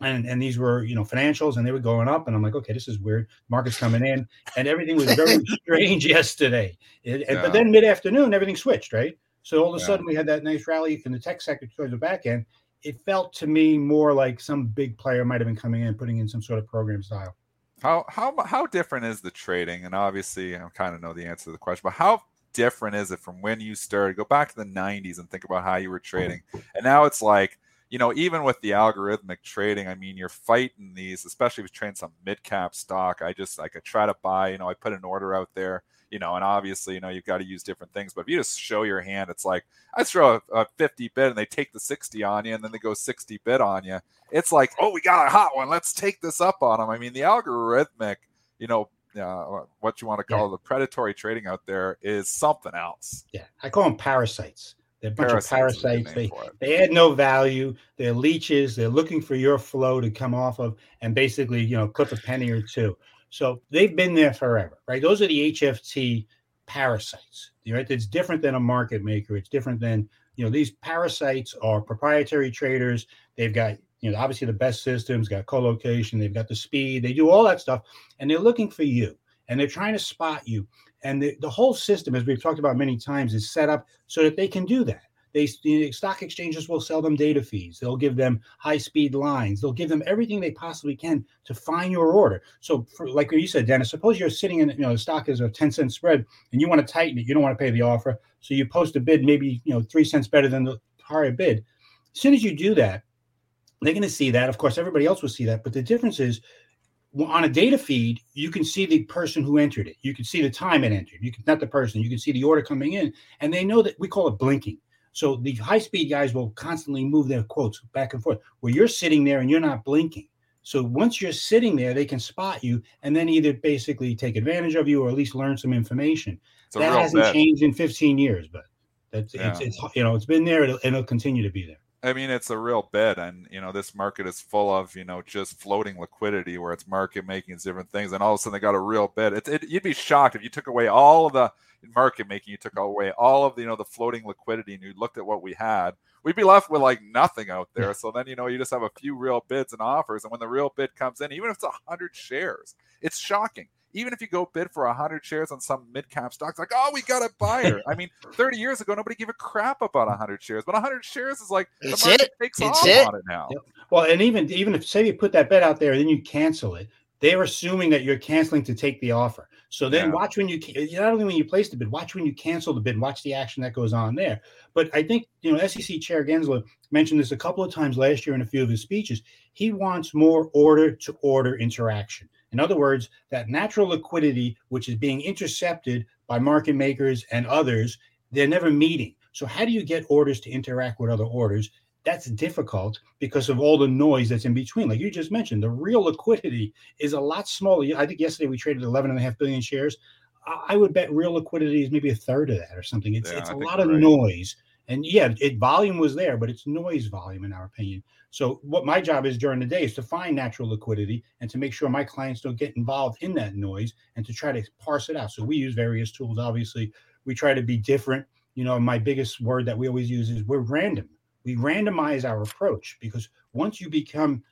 And, and these were you know financials and they were going up and I'm like okay this is weird market's coming in and everything was very (laughs) strange yesterday it, yeah. but then mid afternoon everything switched right so all of a yeah. sudden we had that nice rally in the tech sector towards the back end it felt to me more like some big player might have been coming in putting in some sort of program style how how how different is the trading? And obviously, I kind of know the answer to the question, but how different is it from when you started? Go back to the '90s and think about how you were trading, and now it's like you know, even with the algorithmic trading, I mean, you're fighting these, especially if you're trading some mid cap stock. I just like I try to buy, you know, I put an order out there you know, and obviously, you know, you've got to use different things. But if you just show your hand, it's like I throw a, a 50 bid and they take the 60 on you and then they go 60 bid on you. It's like, oh, we got a hot one. Let's take this up on them. I mean, the algorithmic, you know, uh, what you want to call yeah. the predatory trading out there is something else. Yeah, I call them parasites. They're a bunch parasites of parasites. They they add no value. They're leeches. They're looking for your flow to come off of and basically, you know, clip a penny or two. So they've been there forever, right? Those are the HFT parasites, right? It's different than a market maker. It's different than, you know, these parasites are proprietary traders. They've got, you know, obviously the best systems, got co-location, they've got the speed, they do all that stuff, and they're looking for you and they're trying to spot you. And the, the whole system, as we've talked about many times, is set up so that they can do that. They the stock exchanges will sell them data feeds. They'll give them high speed lines. They'll give them everything they possibly can to find your order. So, for, like you said, Dennis, suppose you're sitting in, you know, the stock is a 10 cent spread and you want to tighten it. You don't want to pay the offer. So you post a bid maybe, you know, three cents better than the higher bid. As soon as you do that, They're going to see that. Of course, everybody else will see that. But the difference is on a data feed, you can see the person who entered it. You can see the time it entered. You can not the person. You can see the order coming in, and they know that we call it blinking. So the high speed guys will constantly move their quotes back and forth. Where you're sitting there and you're not blinking. So once you're sitting there, they can spot you and then either basically take advantage of you or at least learn some information. That hasn't bet. changed in 15 years, but that's yeah. it's, it's you know it's been there and it'll continue to be there. I mean, it's a real bet, and you know, this market is full of you know just floating liquidity, where it's market making different things, and all of a sudden they got a real bet. It, it, you'd be shocked if you took away all of the market making, you took away all of the you know the floating liquidity, and you looked at what we had. We'd be left with like nothing out there. So then you know you just have a few real bids and offers, and when the real bid comes in, even if it's a hundred shares, it's shocking even if you go bid for 100 shares on some mid cap stocks, like, oh, we got a buyer. I mean, (laughs) 30 years ago, nobody gave a crap about 100 shares, but 100 shares is like the market it. takes it's off it. on it now. Yep. Well, and even even if say you put that bet out there and then you cancel it, they're assuming that you're canceling to take the offer. So then yeah. watch when you not only when you place the bid, watch when you cancel the bid, watch the action that goes on there. But I think you know SEC Chair Gensler mentioned this a couple of times last year in a few of his speeches. He wants more order to order interaction. In other words, that natural liquidity, which is being intercepted by market makers and others, they're never meeting. So, how do you get orders to interact with other orders? That's difficult because of all the noise that's in between. Like you just mentioned, the real liquidity is a lot smaller. I think yesterday we traded 11.5 billion shares. I would bet real liquidity is maybe a third of that or something. It's, yeah, it's a lot of right. noise. And yeah, it volume was there, but it's noise volume in our opinion. So what my job is during the day is to find natural liquidity and to make sure my clients don't get involved in that noise and to try to parse it out. So we use various tools. Obviously, we try to be different. You know, my biggest word that we always use is we're random. We randomize our approach because once you become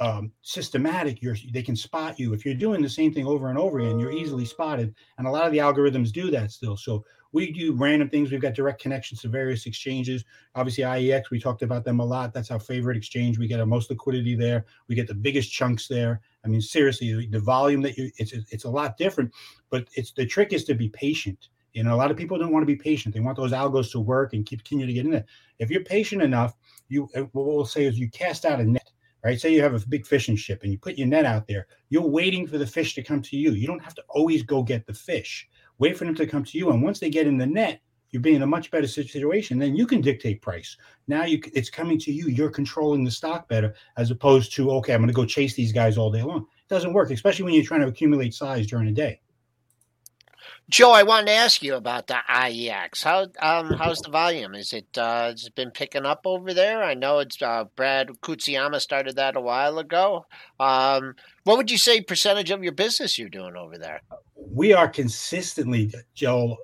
um, systematic, you're they can spot you. If you're doing the same thing over and over again, you're easily spotted. And a lot of the algorithms do that still. So we do random things. We've got direct connections to various exchanges. Obviously, IEX, we talked about them a lot. That's our favorite exchange. We get our most liquidity there. We get the biggest chunks there. I mean, seriously, the volume that you it's it's a lot different, but it's the trick is to be patient. You know, a lot of people don't want to be patient. They want those algos to work and keep continue to get in there. If you're patient enough, you uh, what we'll say is you cast out a net right? Say you have a big fishing ship and you put your net out there, you're waiting for the fish to come to you. You don't have to always go get the fish wait for them to come to you. And once they get in the net, you'll be in a much better situation. Then you can dictate price. Now you it's coming to you. You're controlling the stock better as opposed to okay, I'm going to go chase these guys all day long. It doesn't work, especially when you're trying to accumulate size during the day. Joe, I wanted to ask you about the IEX. How um, how's the volume? Is it uh, has it been picking up over there? I know it's uh, Brad Katsuyama started that a while ago. Um, what would you say percentage of your business you're doing over there? We are consistently, Joe,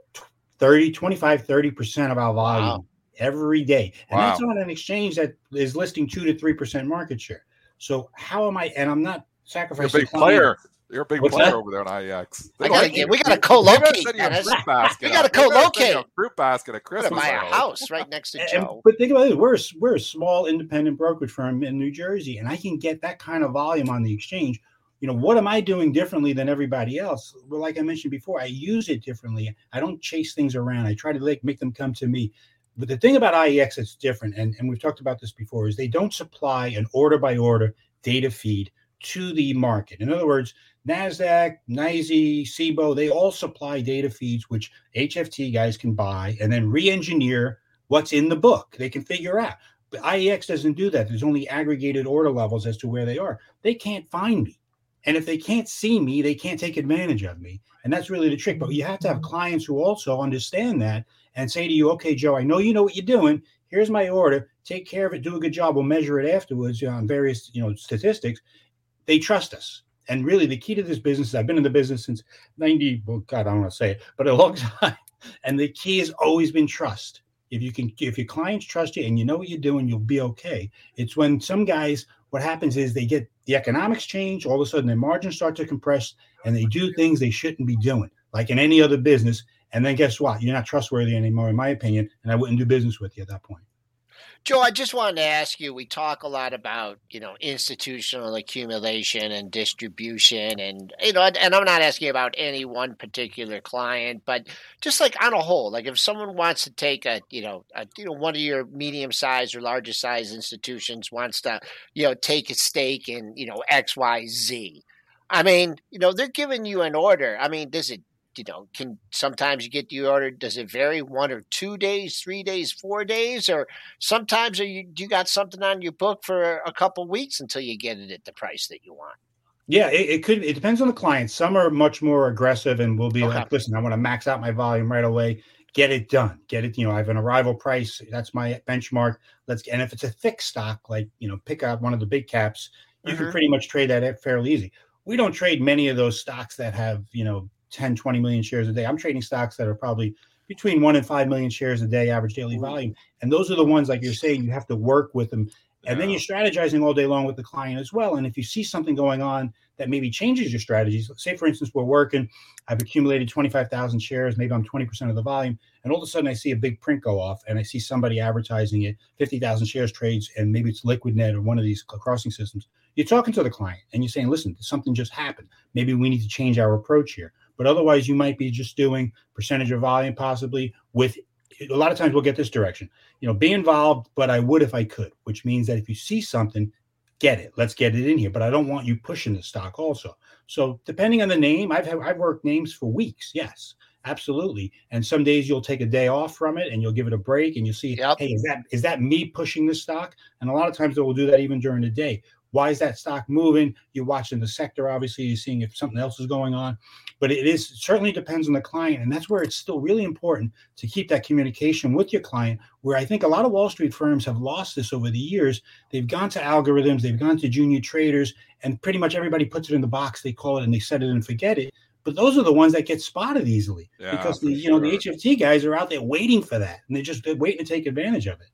30, 25, 30% of our volume wow. every day. And wow. that's on an exchange that is listing two to 3% market share. So how am I, and I'm not sacrificing. You're a big player. You're a big What's player that? over there on IEX. I gotta get, we got to co-locate. (laughs) We got to co-locate. Fruit basket at Christmas. Buy a house right next to Joe. And, but think about it. We're we're a small independent brokerage firm in New Jersey, and I can get that kind of volume on the exchange. You know, what am I doing differently than everybody else? Well, like I mentioned before, I use it differently. I don't chase things around. I try to like make them come to me. But the thing about IEX that's different, and, and we've talked about this before, is they don't supply an order by order data feed to the market. In other words, NASDAQ, NYSE, Cboe, they all supply data feeds which HFT guys can buy and then re engineer what's in the book. They can figure out. But IEX doesn't do that. There's only aggregated order levels as to where they are. They can't find me. And if they can't see me, they can't take advantage of me. And that's really the trick. But you have to have clients who also understand that and say to you, okay, Joe, I know you know what you're doing. Here's my order. Take care of it. Do a good job. We'll measure it afterwards on various, you know, statistics. They trust us. And really, the key to this business, I've been in the business since 90, well, God, I don't want to say it, but a long (laughs) time. And the key has always been trust. If you can, if your clients trust you and you know what you're doing, you'll be okay. It's when some guys, what happens is they get the economics change, all of a sudden their margins start to compress and they do things they shouldn't be doing, like in any other business. And then guess what? You're not trustworthy anymore, in my opinion. And I wouldn't do business with you at that point. Joe, I just wanted to ask you. We talk a lot about you know institutional accumulation and distribution, and you know, and I'm not asking about any one particular client, but just like on a whole, like if someone wants to take a you know a, you know one of your medium sized or larger size institutions wants to you know take a stake in you know X Y Z. I mean, you know, they're giving you an order. I mean, does it you know, can sometimes you get the order? Does it vary one or two days, three days, four days, or sometimes are you you got something on your book for a couple weeks until you get it at the price that you want? Yeah, it, it, could. It depends on the client. Some are much more aggressive and will be Okay. like, "Listen, I want to max out my volume right away. Get it done. Get it. You know, I have an arrival price. That's my benchmark. Let's. And if it's a thick stock, like you know, pick out one of the big caps, you can Mhm. pretty much trade that at fairly easy. We don't trade many of those stocks that have you know 10, 20 million shares a day. I'm trading stocks that are probably between one and five million shares a day average daily volume, and those are the ones like you're saying you have to work with them and then you're strategizing all day long with the client as well. And if you see something going on that maybe changes your strategies, say for instance, we're working, I've accumulated 25,000 shares, maybe I'm 20% of the volume, and all of a sudden I see a big print go off and I see somebody advertising it, 50,000 shares trades, and maybe it's LiquidNet or one of these crossing systems. You're talking to the client and you're saying, listen, something just happened. Maybe we need to change our approach here. But otherwise, you might be just doing percentage of volume possibly with a lot of times we'll get this direction you know, be involved, but I would if I could, which means that if you see something, get it. Let's get it in here. But I don't want you pushing the stock also. So depending on the name, I've had, I've worked names for weeks. Yes, absolutely. And some days you'll take a day off from it and you'll give it a break and you'll see, Yep. hey, is that is that me pushing this stock? And a lot of times they will do that even during the day. Why is that stock moving? You're watching the sector, obviously, you're seeing if something else is going on. But it is certainly depends on the client. And that's where it's still really important to keep that communication with your client where I think a lot of Wall Street firms have lost this over the years. They've gone to algorithms, they've gone to junior traders, and pretty much everybody puts it in the box. They call it and they set it and forget it. But those are the ones that get spotted easily Yeah, because the you know the. HFT guys are out there waiting for that, and they're just they're waiting to take advantage of it.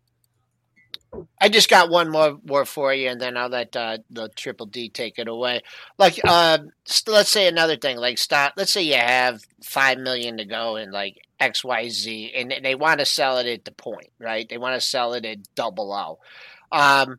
I just got one more more for you, and then I'll let uh, the Triple D take it away. Like, uh, s- let's say another thing. Like, stop. Let's say you have five million to go in like X Y Z, and they want to sell it at the point, right? They want to sell it at double O. Um,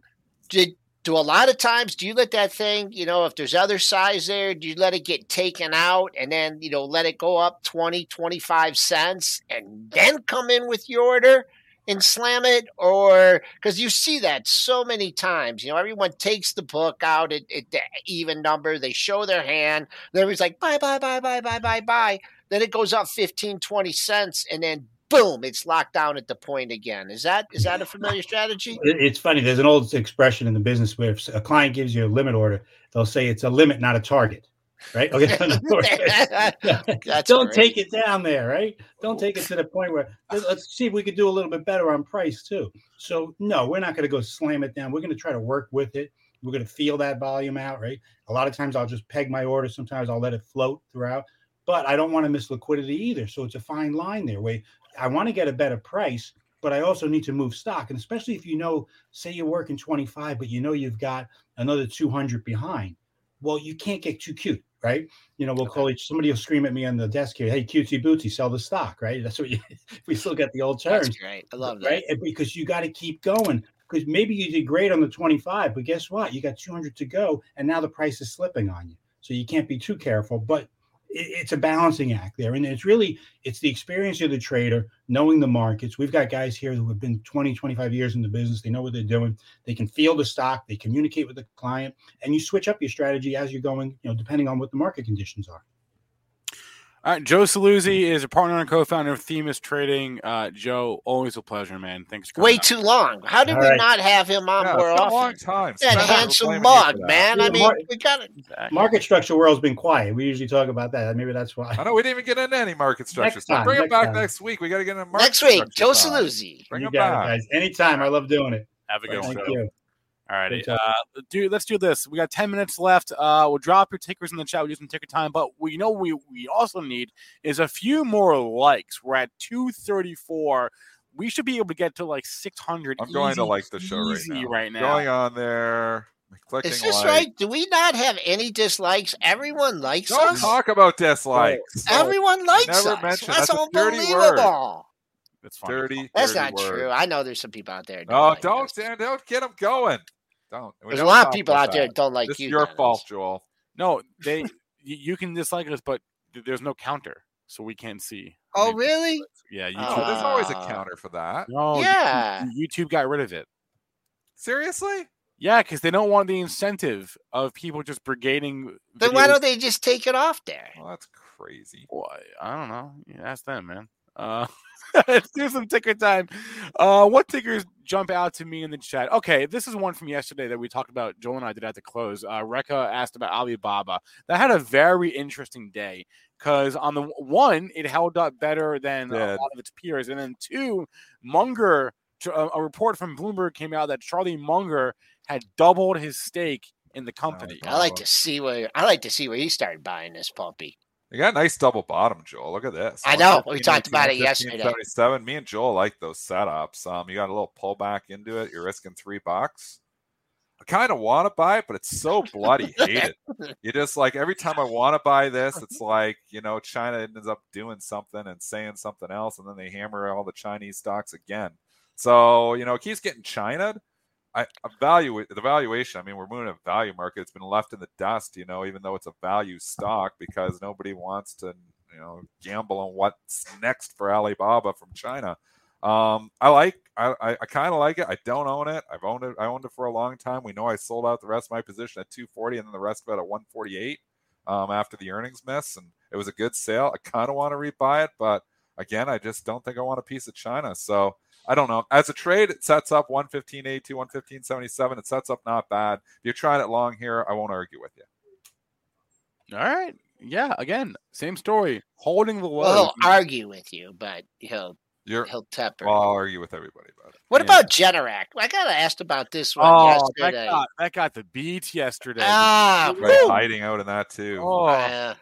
did do a lot of times do you let that thing you know if there's other size there do you let it get taken out and then you know let it go up 20 25 cents and then come in with your order and slam it or because you see that so many times you know everyone takes the book out at, at the even number they show their hand everybody's like bye bye bye bye bye bye bye then it goes up 15 20 cents and then boom it's locked down at the point again is that is that a familiar strategy It's funny. There's an old expression in the business where if a client gives you a limit order, they'll say it's a limit, not a target. Right? Okay. (laughs) Don't great. take it down there, right? Don't take it to the point where let's, see if we could do a little bit better on price too. So no, we're not going to go slam it down. We're going to try to work with it. We're going to feel that volume out, right? A lot of times I'll just peg my order. Sometimes I'll let it float throughout, but I don't want to miss liquidity either. So it's a fine line there. Where I want to get a better price, but I also need to move stock. And especially if you know, say you're working 25, but you know you've got another 200 behind. Well, you can't get too cute, right? You know, we'll call each somebody will scream at me on the desk here, hey, cutesy bootsy, sell the stock, right? That's what you (laughs) we still get the old terms. that's great i love that Right. Because you got to keep going. Because maybe you did great on the 25, but guess what? You got 200 to go, and now the price is slipping on you. So you can't be too careful. But it's a balancing act there. And it's really it's the experience of the trader, knowing the markets. We've got guys here who have been 20, 25 years in the business. They know what they're doing. They can feel the stock, they communicate with the client, and you switch up your strategy as you're going, you know, depending on what the market conditions are. All right, Joe Saluzzi is a partner and co-founder of Themis Trading. Uh, Joe, always a pleasure, man. Thanks for way on. too long how did All we right. not have him on Yeah, more it's a long time. that Spencer handsome blaming me for mug that. man i mean Mark- we got it Exactly. Market structure world's been quiet. We usually talk about that. Maybe that's why. I know we didn't even get into any market structure Next stuff. time, Bring him back time. next week. We got to get into market next week joe saluzzi Bring you him got it, back. guys. Anytime. I love doing it. Have a good one. Thank one. you. All righty. Good. Uh, dude, let's do this. We got 10 minutes left. Uh, we'll drop your tickers in the chat. We'll do some ticker time. But we know we, we also need is a few more likes. We're at 234. We should be able to get to like 600. I'm going to like the show right now. right now. Going on there, clicking is this like. right do we not have any dislikes everyone likes Don't us talk about dislikes. everyone likes Never us mention- that's that's dirty word. unbelievable That's fine. Dirty. That's dirty not word. true. I know there's some people out there. Oh, like don't, us. Dan, don't get them going. Don't. We There's a don't lot of people about out there that. that don't like This you. is your Dennis. fault, Joel. No, they (laughs) you, you can dislike us, but there's no counter, so we can't see. Oh, Maybe- really? Yeah, So YouTube. there's always a Ah. counter for that. no, Yeah. YouTube got rid of it. Seriously? Yeah, because they don't want the incentive of people just brigading. Then why don't they just take it off there? Well, that's crazy. Why? I don't know. Yeah, ask them, man. Uh, (laughs) let's (laughs) do some ticker time. Uh, what tickers jump out to me in the chat? Okay, this is one from yesterday that we talked about. Joel and I did at the close. Uh, Rekha asked about Alibaba. That had a very interesting day because on the one, it held up better than a lot of its peers, and then two, Munger. A a report from Bloomberg came out that Charlie Munger had doubled his stake in the company. I like to see where I like to see where he started buying this puppy. You got a nice double bottom, Joel. Look at this. I know. We 115, talked about it 115, yesterday. 77. Me and Joel like those setups. Um, you got a little pullback into it. You're risking three bucks. I kind of want to buy it, but it's so bloody (laughs) hated. You just like every time I want to buy this, it's like you know China ends up doing something and saying something else, and then they hammer all the Chinese stocks again. So you know it keeps getting China. I evaluate the valuation. I mean, we're moving a value market. It's been left in the dust, you know, even though it's a value stock because nobody wants to, you know, gamble on what's next for Alibaba from China. Um, I like, I, I, I kind of like it. I don't own it. I've owned it. I owned it for a long time. We know I sold out the rest of my position at 240 and then the rest of it at 148 um, after the earnings miss, and it was a good sale. I kind of want to rebuy it, but again, I just don't think I want a piece of China. So I don't know. As a trade, it sets up 115.82, 115.77. It sets up not bad. If you're trying it long here, I won't argue with you. All right. Yeah. Again, same story. Holding the low. Well, he'll argue with you, but he'll You're, he'll temper. well, I'll argue with everybody about it. what yeah. about Generac? I got asked about this one Oh, that yesterday. got, that got the beat yesterday. Ah, Right, hiding out in that too. oh, Uh,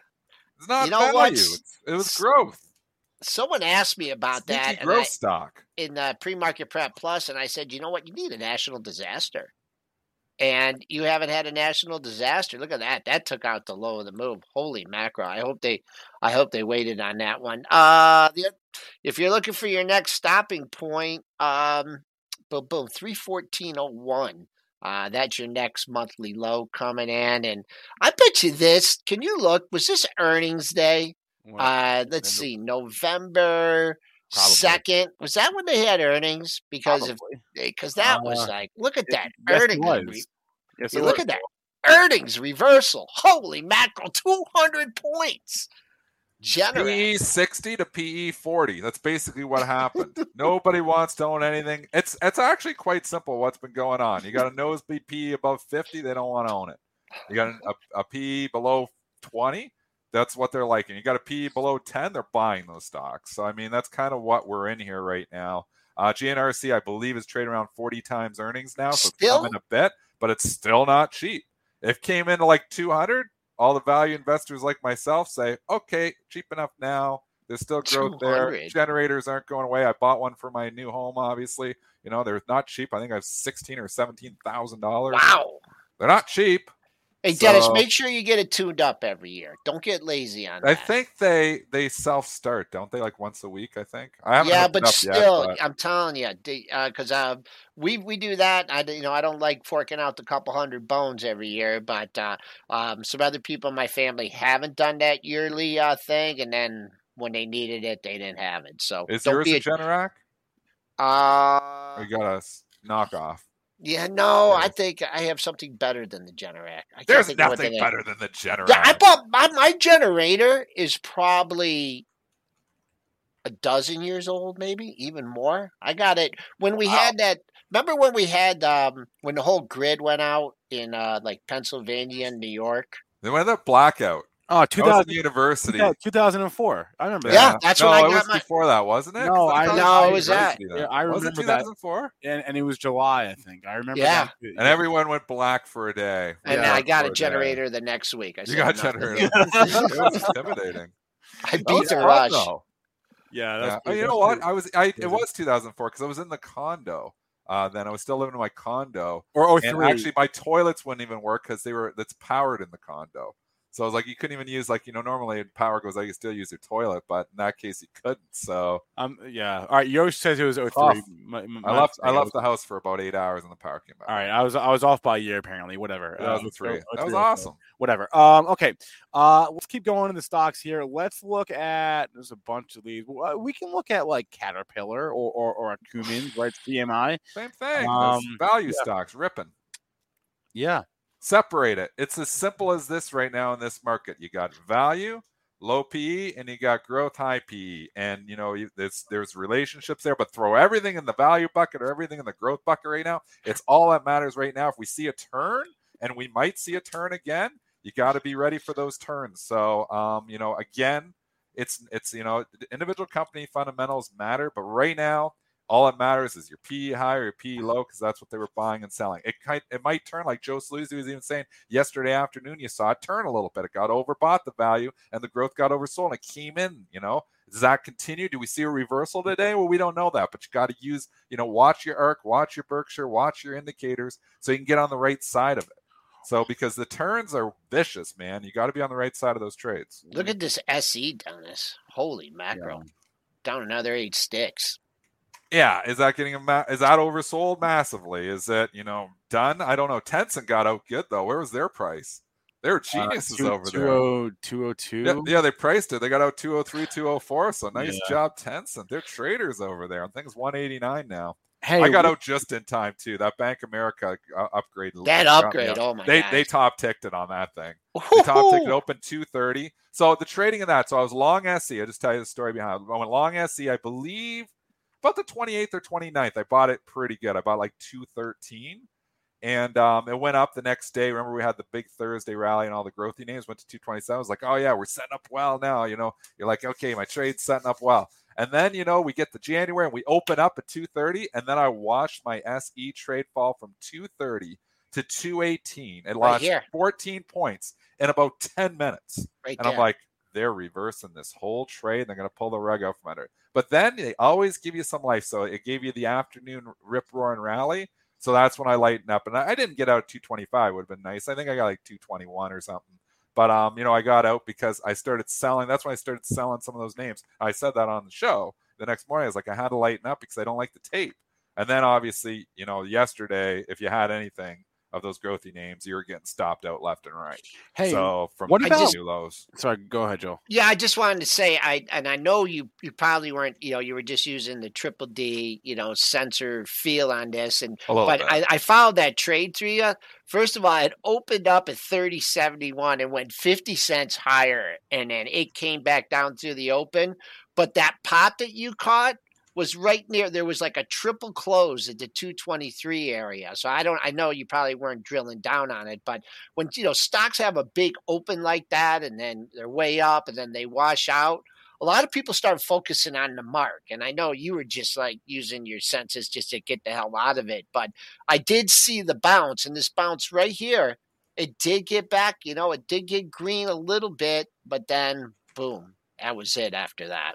it's not you know value. It's, it was growth. Someone asked me about Sneaky that growth I, stock. in uh, pre-market prep plus, and I said, you know what? You need a national disaster, and you haven't had a national disaster. Look at that. That took out the low of the move. Holy macro! I hope they, I hope they waited on that one. Uh, the, if you're looking for your next stopping point, um, boom, boom, three fourteen oh one. Uh, that's your next monthly low coming in, and I bet you this. Can you look? Was this earnings day? Uh, let's see, November second. Was that when they had earnings? Because probably. because that was Uh, like, look at that it earnings. was. re- Yes, it look was. at that earnings reversal. Holy mackerel, two hundred points. Generac. PE 60 to PE 40. That's basically what happened. (laughs) Nobody wants to own anything. It's it's actually quite simple what's been going on. You got a nosebleed PE above 50, they don't want to own it. You got a, a PE below 20, that's what they're liking. You got a PE below 10, they're buying those stocks. So I mean, that's kind of what we're in here right now. Uh, GNRC, I believe, is trading around 40 times earnings now, so it's Still? coming a bit, but it's still not cheap. If it came into like 200, all the value investors like myself say, okay, cheap enough now. There's still growth there. Generators aren't going away. I bought one for my new home, obviously. You know, they're not cheap. I think I have sixteen or seventeen thousand dollars. Wow. They're not cheap. Hey Dennis, So- make sure you get it tuned up every year. Don't get lazy on that. I think they they self start, don't they? Like once a week, I think. I haven't yeah, but still, yet, but... I'm telling you, because uh, we we do that. I you know I don't like forking out the couple hundred bones every year, but uh, um, some other people in my family haven't done that yearly uh, thing, and then when they needed it, they didn't have it. So is yours be a Generac? uh, you got a knockoff? Yeah, no, I think I have something better than the Generac. I There's think of what nothing better than the Generac. Yeah, I bought my, my generator is probably a dozen years old, maybe even more. I got it when we Wow. had that. Remember when we had um when the whole grid went out in uh like Pennsylvania and New York? They went that blackout. Oh, I was 2000, in university. 2004. I remember Yeah, that's no, when I it got was my- before that, wasn't it? No, I- was No, it was that. university. Yeah, I was it remember that. 2004? And, and it was July, I think. I remember Yeah. that. And everyone went black for a day. And Yeah, I got a day. generator the next week. I You got nothing. generator. (laughs) it was intimidating. I beat was the fun, rush. though. Yeah, Yeah. that's Oh, you know what? I was. I it was 2004 because I was in the condo. Uh, then I was still living in my condo, Or and actually my toilets wouldn't even work because they were that's powered in the condo. So I was like, you couldn't even use like you know normally power goes out, you still use your toilet, but in that case you couldn't. So Um, yeah. All right. Yosh says it was 03. My- my- I left I mistake. left the house for about eight hours and the power came back. All right. I was I was off by a year apparently. Whatever. that was Um, a three. That was 03, awesome. Whatever. Um. Okay. Uh. Let's keep going in the stocks here. Let's look at. There's a bunch of these. We can look at like Caterpillar or or, or a Cummins, right? CMI. Same thing. Um, value yeah. stocks ripping. Yeah. Separate it. It's as simple as this right now in this market. You got value, low PE, and you got growth, high PE. And you know, there's there's relationships there, but throw everything in the value bucket or everything in the growth bucket right now. It's all that matters right now. If we see a turn, and we might see a turn again, you got to be ready for those turns. So, um, you know, again, it's it's you know, individual company fundamentals matter, but right now, all that matters is your PE high or your PE low because that's what they were buying and selling. It might it might turn like Joe Saluzzi was even saying yesterday afternoon. You saw it turn a little bit. It got overbought the value and the growth got oversold. And it came in. You know, does that continue? Do we see a reversal today? Well, we don't know that, but you got to use you know watch your ARC, watch your Berkshire, watch your indicators so you can get on the right side of it. So because the turns are vicious, man, you got to be on the right side of those trades. Look at this SE, Dennis. Holy mackerel. Down another eight sticks. Yeah, is that getting a ma- is that oversold massively? Is it you know done? I don't know. Tencent got out good though. Where was their price? They're geniuses Uh, two- over two there. oh- 202. Yeah, yeah, they priced it. They got out 203, 204. So nice Yeah. job, Tencent. They're traders over there. I think it's 189 now. Hey, I got we- out just in time too. That Bank America uh, upgrade. That got me upgrade, oh my they gosh. they top ticked it on that thing. The top ticked it open 230. So the trading of that. So I was long SE. I'll just tell you the story behind it. I went long SE, I believe about the 28th or 29th. I bought it pretty good. I bought like 213. And um, it went up the next day. Remember, we had the big Thursday rally and all the growthy names went to 227. I was like, oh, yeah, we're setting up well now. You know, you're like, okay, my trade's setting up well. And then, you know, we get to January and we open up at 230. And then I watched my SE trade fall from 230 to 218. It lost here. 14 points in about 10 minutes. Right And there. I'm like, they're reversing this whole trade. They're going to pull the rug out from under. But then they always give you some life. So it gave you the afternoon rip roar and rally. So that's when I lighten up. And I, didn't get out at 225. Would have been nice. I think I got like 221 or something. But um, you know, I got out because I started selling. That's when I started selling some of those names. I said that on the show. The next morning, I was like, I had to lighten up because I don't like the tape. And then obviously, you know, yesterday, if you had anything of those growthy names, you were getting stopped out left and right. Hey, so from what the about- new lows. sorry, go ahead, Joe. Yeah, I just wanted to say I and I know you you probably weren't you know you were just using the triple D you know sensor feel on this and but bit. I, I followed that trade through you. First of all, it opened up at thirty seventy one and went fifty cents higher, and then it came back down through the open. But that pop that you caught was right near. There was like a triple close at the two twenty three area. So I don't. I know you probably weren't drilling down on it, but when you know stocks have a big open like that, and then they're way up, and then they wash out. A lot of people start focusing on the mark, and I know you were just like using your senses just to get the hell out of it. But I did see the bounce, and this bounce right here, it did get back. You know, it did get green a little bit, but then boom, that was it after that.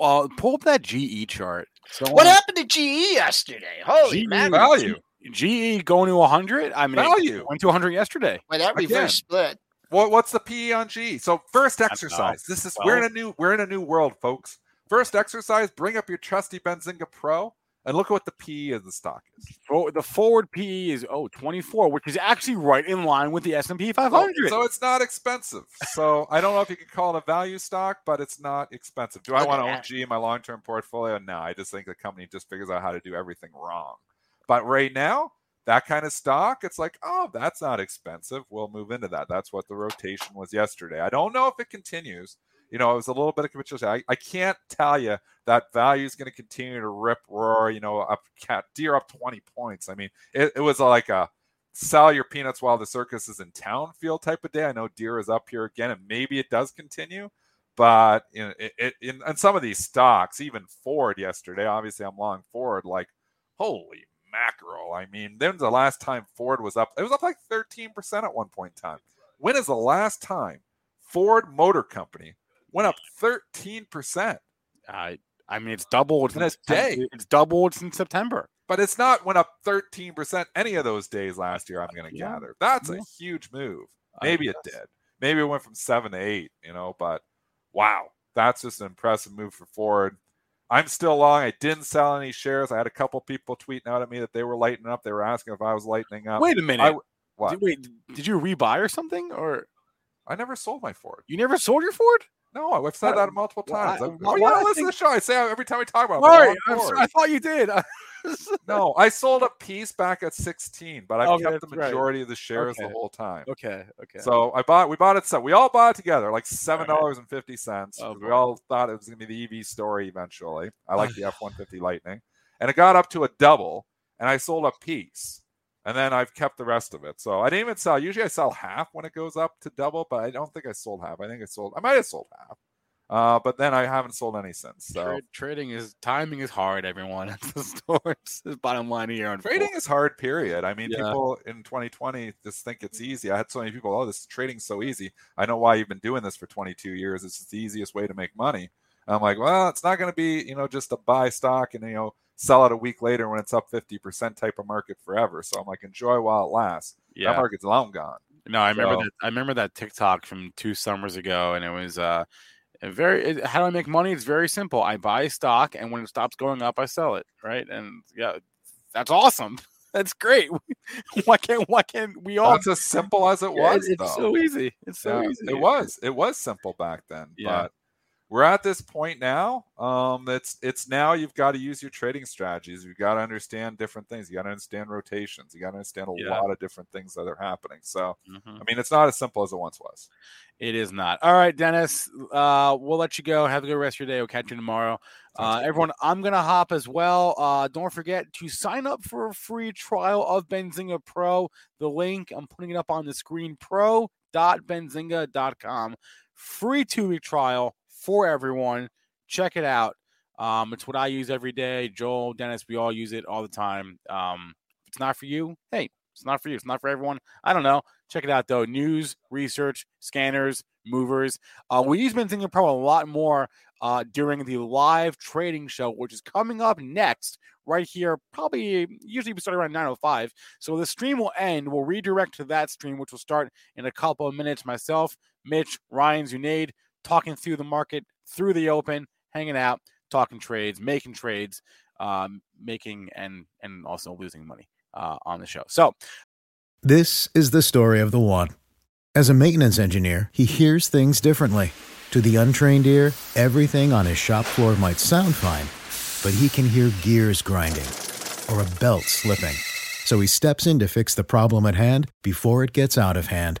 Uh, pull up that GE chart. So What happened to GE yesterday? Holy GE mackerel! Value. GE going to 100. I mean, Value. went to 100 yesterday. Well, that Again. reverse split. What, what's the PE on G? So first exercise. This is we're in a new we're in a new world, folks. First exercise. Bring up your trusty Benzinga Pro and look at what the PE of the stock is. For- The forward PE is oh 24, which is actually right in line with the S&P oh, So, 500. so it's not expensive. So I don't know if you could call it a value stock, but it's not expensive. Do I want to own. G in my long term portfolio? No, I just think the company just figures out how to do everything wrong. But right now, that kind of stock, it's like, oh, that's not expensive. We'll move into that. That's what the rotation was yesterday. I don't know if it continues. You know, it was a little bit of capitulation. I, I can't tell you that value is going to continue to rip roar. You know, up cat Deere up twenty points. I mean, it, it was like a sell your peanuts while the circus is in town feel type of day. I know Deere is up here again, and maybe it does continue. But you know, it, it, in, in some of these stocks, even Ford yesterday, obviously I'm long Ford, like holy mackerel. I mean, when's the last time Ford was up? It was up like 13% at one point in time. When is the last time Ford Motor Company went up 13%? I I mean, it's doubled In a since day. It's doubled since September. But it's not went up 13% any of those days last year, I'm going to Yeah. gather. That's a huge move. Maybe it did. maybe it went from seven to eight, you know, but wow, that's just an impressive move for Ford. I'm still long. I didn't sell any shares. I had a couple people tweeting out at me that they were lightening up. They were asking if I was lightening up. Wait a minute. I, what? Did, wait, did you rebuy or something? Or I never sold my Ford. you never sold your Ford? No, I've said that multiple times. I, oh, yeah, why I listen think- to the show. I say every time we talk about it. Sorry, sorry, I thought you did. (laughs) No, I sold a piece back at 16, but I've Okay, kept the that's right. majority of the shares the whole time. okay, okay. So I bought, we bought it. So we all bought it together, like seven dollars and fifty cents. Oh, we all thought it was going to be the EV story eventually. I like (laughs) the F one fifty Lightning, and it got up to a double, and I sold a piece, and then I've kept the rest of it. So I didn't even sell. Usually I sell half when it goes up to double, but I don't think I sold half. I think I sold. I might have sold half, uh, but then I haven't sold any since. So Tra- trading is timing is hard, everyone. (laughs) That's the story. It's the (laughs) bottom line here. On trading is hard. Period. I mean, Yeah. people in 2020 just think it's easy. I had so many people. Oh, this trading's so easy. I know why you've been doing this for 22 years. It's the easiest way to make money. And I'm like, well, it's not going to be, you know, just to buy stock and you know sell it a week later when it's up 50% type of market forever. So I'm like, enjoy while it lasts. yeah. That market's long gone. No, I remember So- that. I remember that TikTok from two summers ago, and it was uh, very. It, how do I make money? It's very simple. I buy stock, and when it stops going up, I sell it. Right, and yeah, that's awesome. (laughs) That's great. (laughs) why can't Why can't we all? That's as simple as it Yeah, was. it's though. so easy. It's so Yeah, easy. It was. It was simple back then. Yeah. But we're at this point now. Um, it's it's now you've got to use your trading strategies. You've got to understand different things. You got to understand rotations. You got to understand a Yeah. lot of different things that are happening. So Mhm. I mean, it's not as simple as it once was. It is not. All right, Dennis. Uh, we'll let you go. Have a good rest of your day. We'll catch you tomorrow. Uh, everyone, I'm gonna hop as well. Uh, don't forget to sign up for a free trial of Benzinga Pro. The link I'm putting it up on the screen. Pro.benzinga.com. Free two week trial for everyone. Check it out. Um, it's what I use every day. Joel, Dennis, we all use it all the time. Um, if it's not for you, hey, it's not for you. It's not for everyone. I don't know. Check it out though. News, research, scanners, movers. Uh, we use Benzinga Pro a lot more uh, during the live trading show, which is coming up next, right here. Probably usually we start around 9:05. So the stream will end. We'll redirect to that stream, which will start in a couple of minutes. Myself, Mitch, Ryan, Zunaid, talking through the market, through the open, hanging out, talking trades, making trades, um, making and and also losing money uh, on the show. So This is the story of the one. As a maintenance engineer, he hears things differently. To the untrained ear, everything on his shop floor might sound fine, but he can hear gears grinding or a belt slipping. So he steps in to fix the problem at hand before it gets out of hand.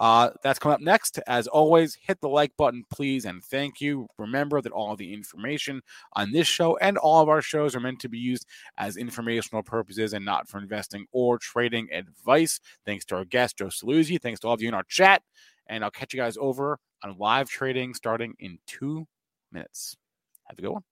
Uh, that's coming up next. As always, hit the like button, please, and thank you. Remember that all the information on this show and all of our shows are meant to be used as informational purposes and not for investing or trading advice. Thanks to our guest, Joe Saluzzi. Thanks to all of you in our chat. And I'll catch you guys over on live trading starting in two minutes. Have a good one.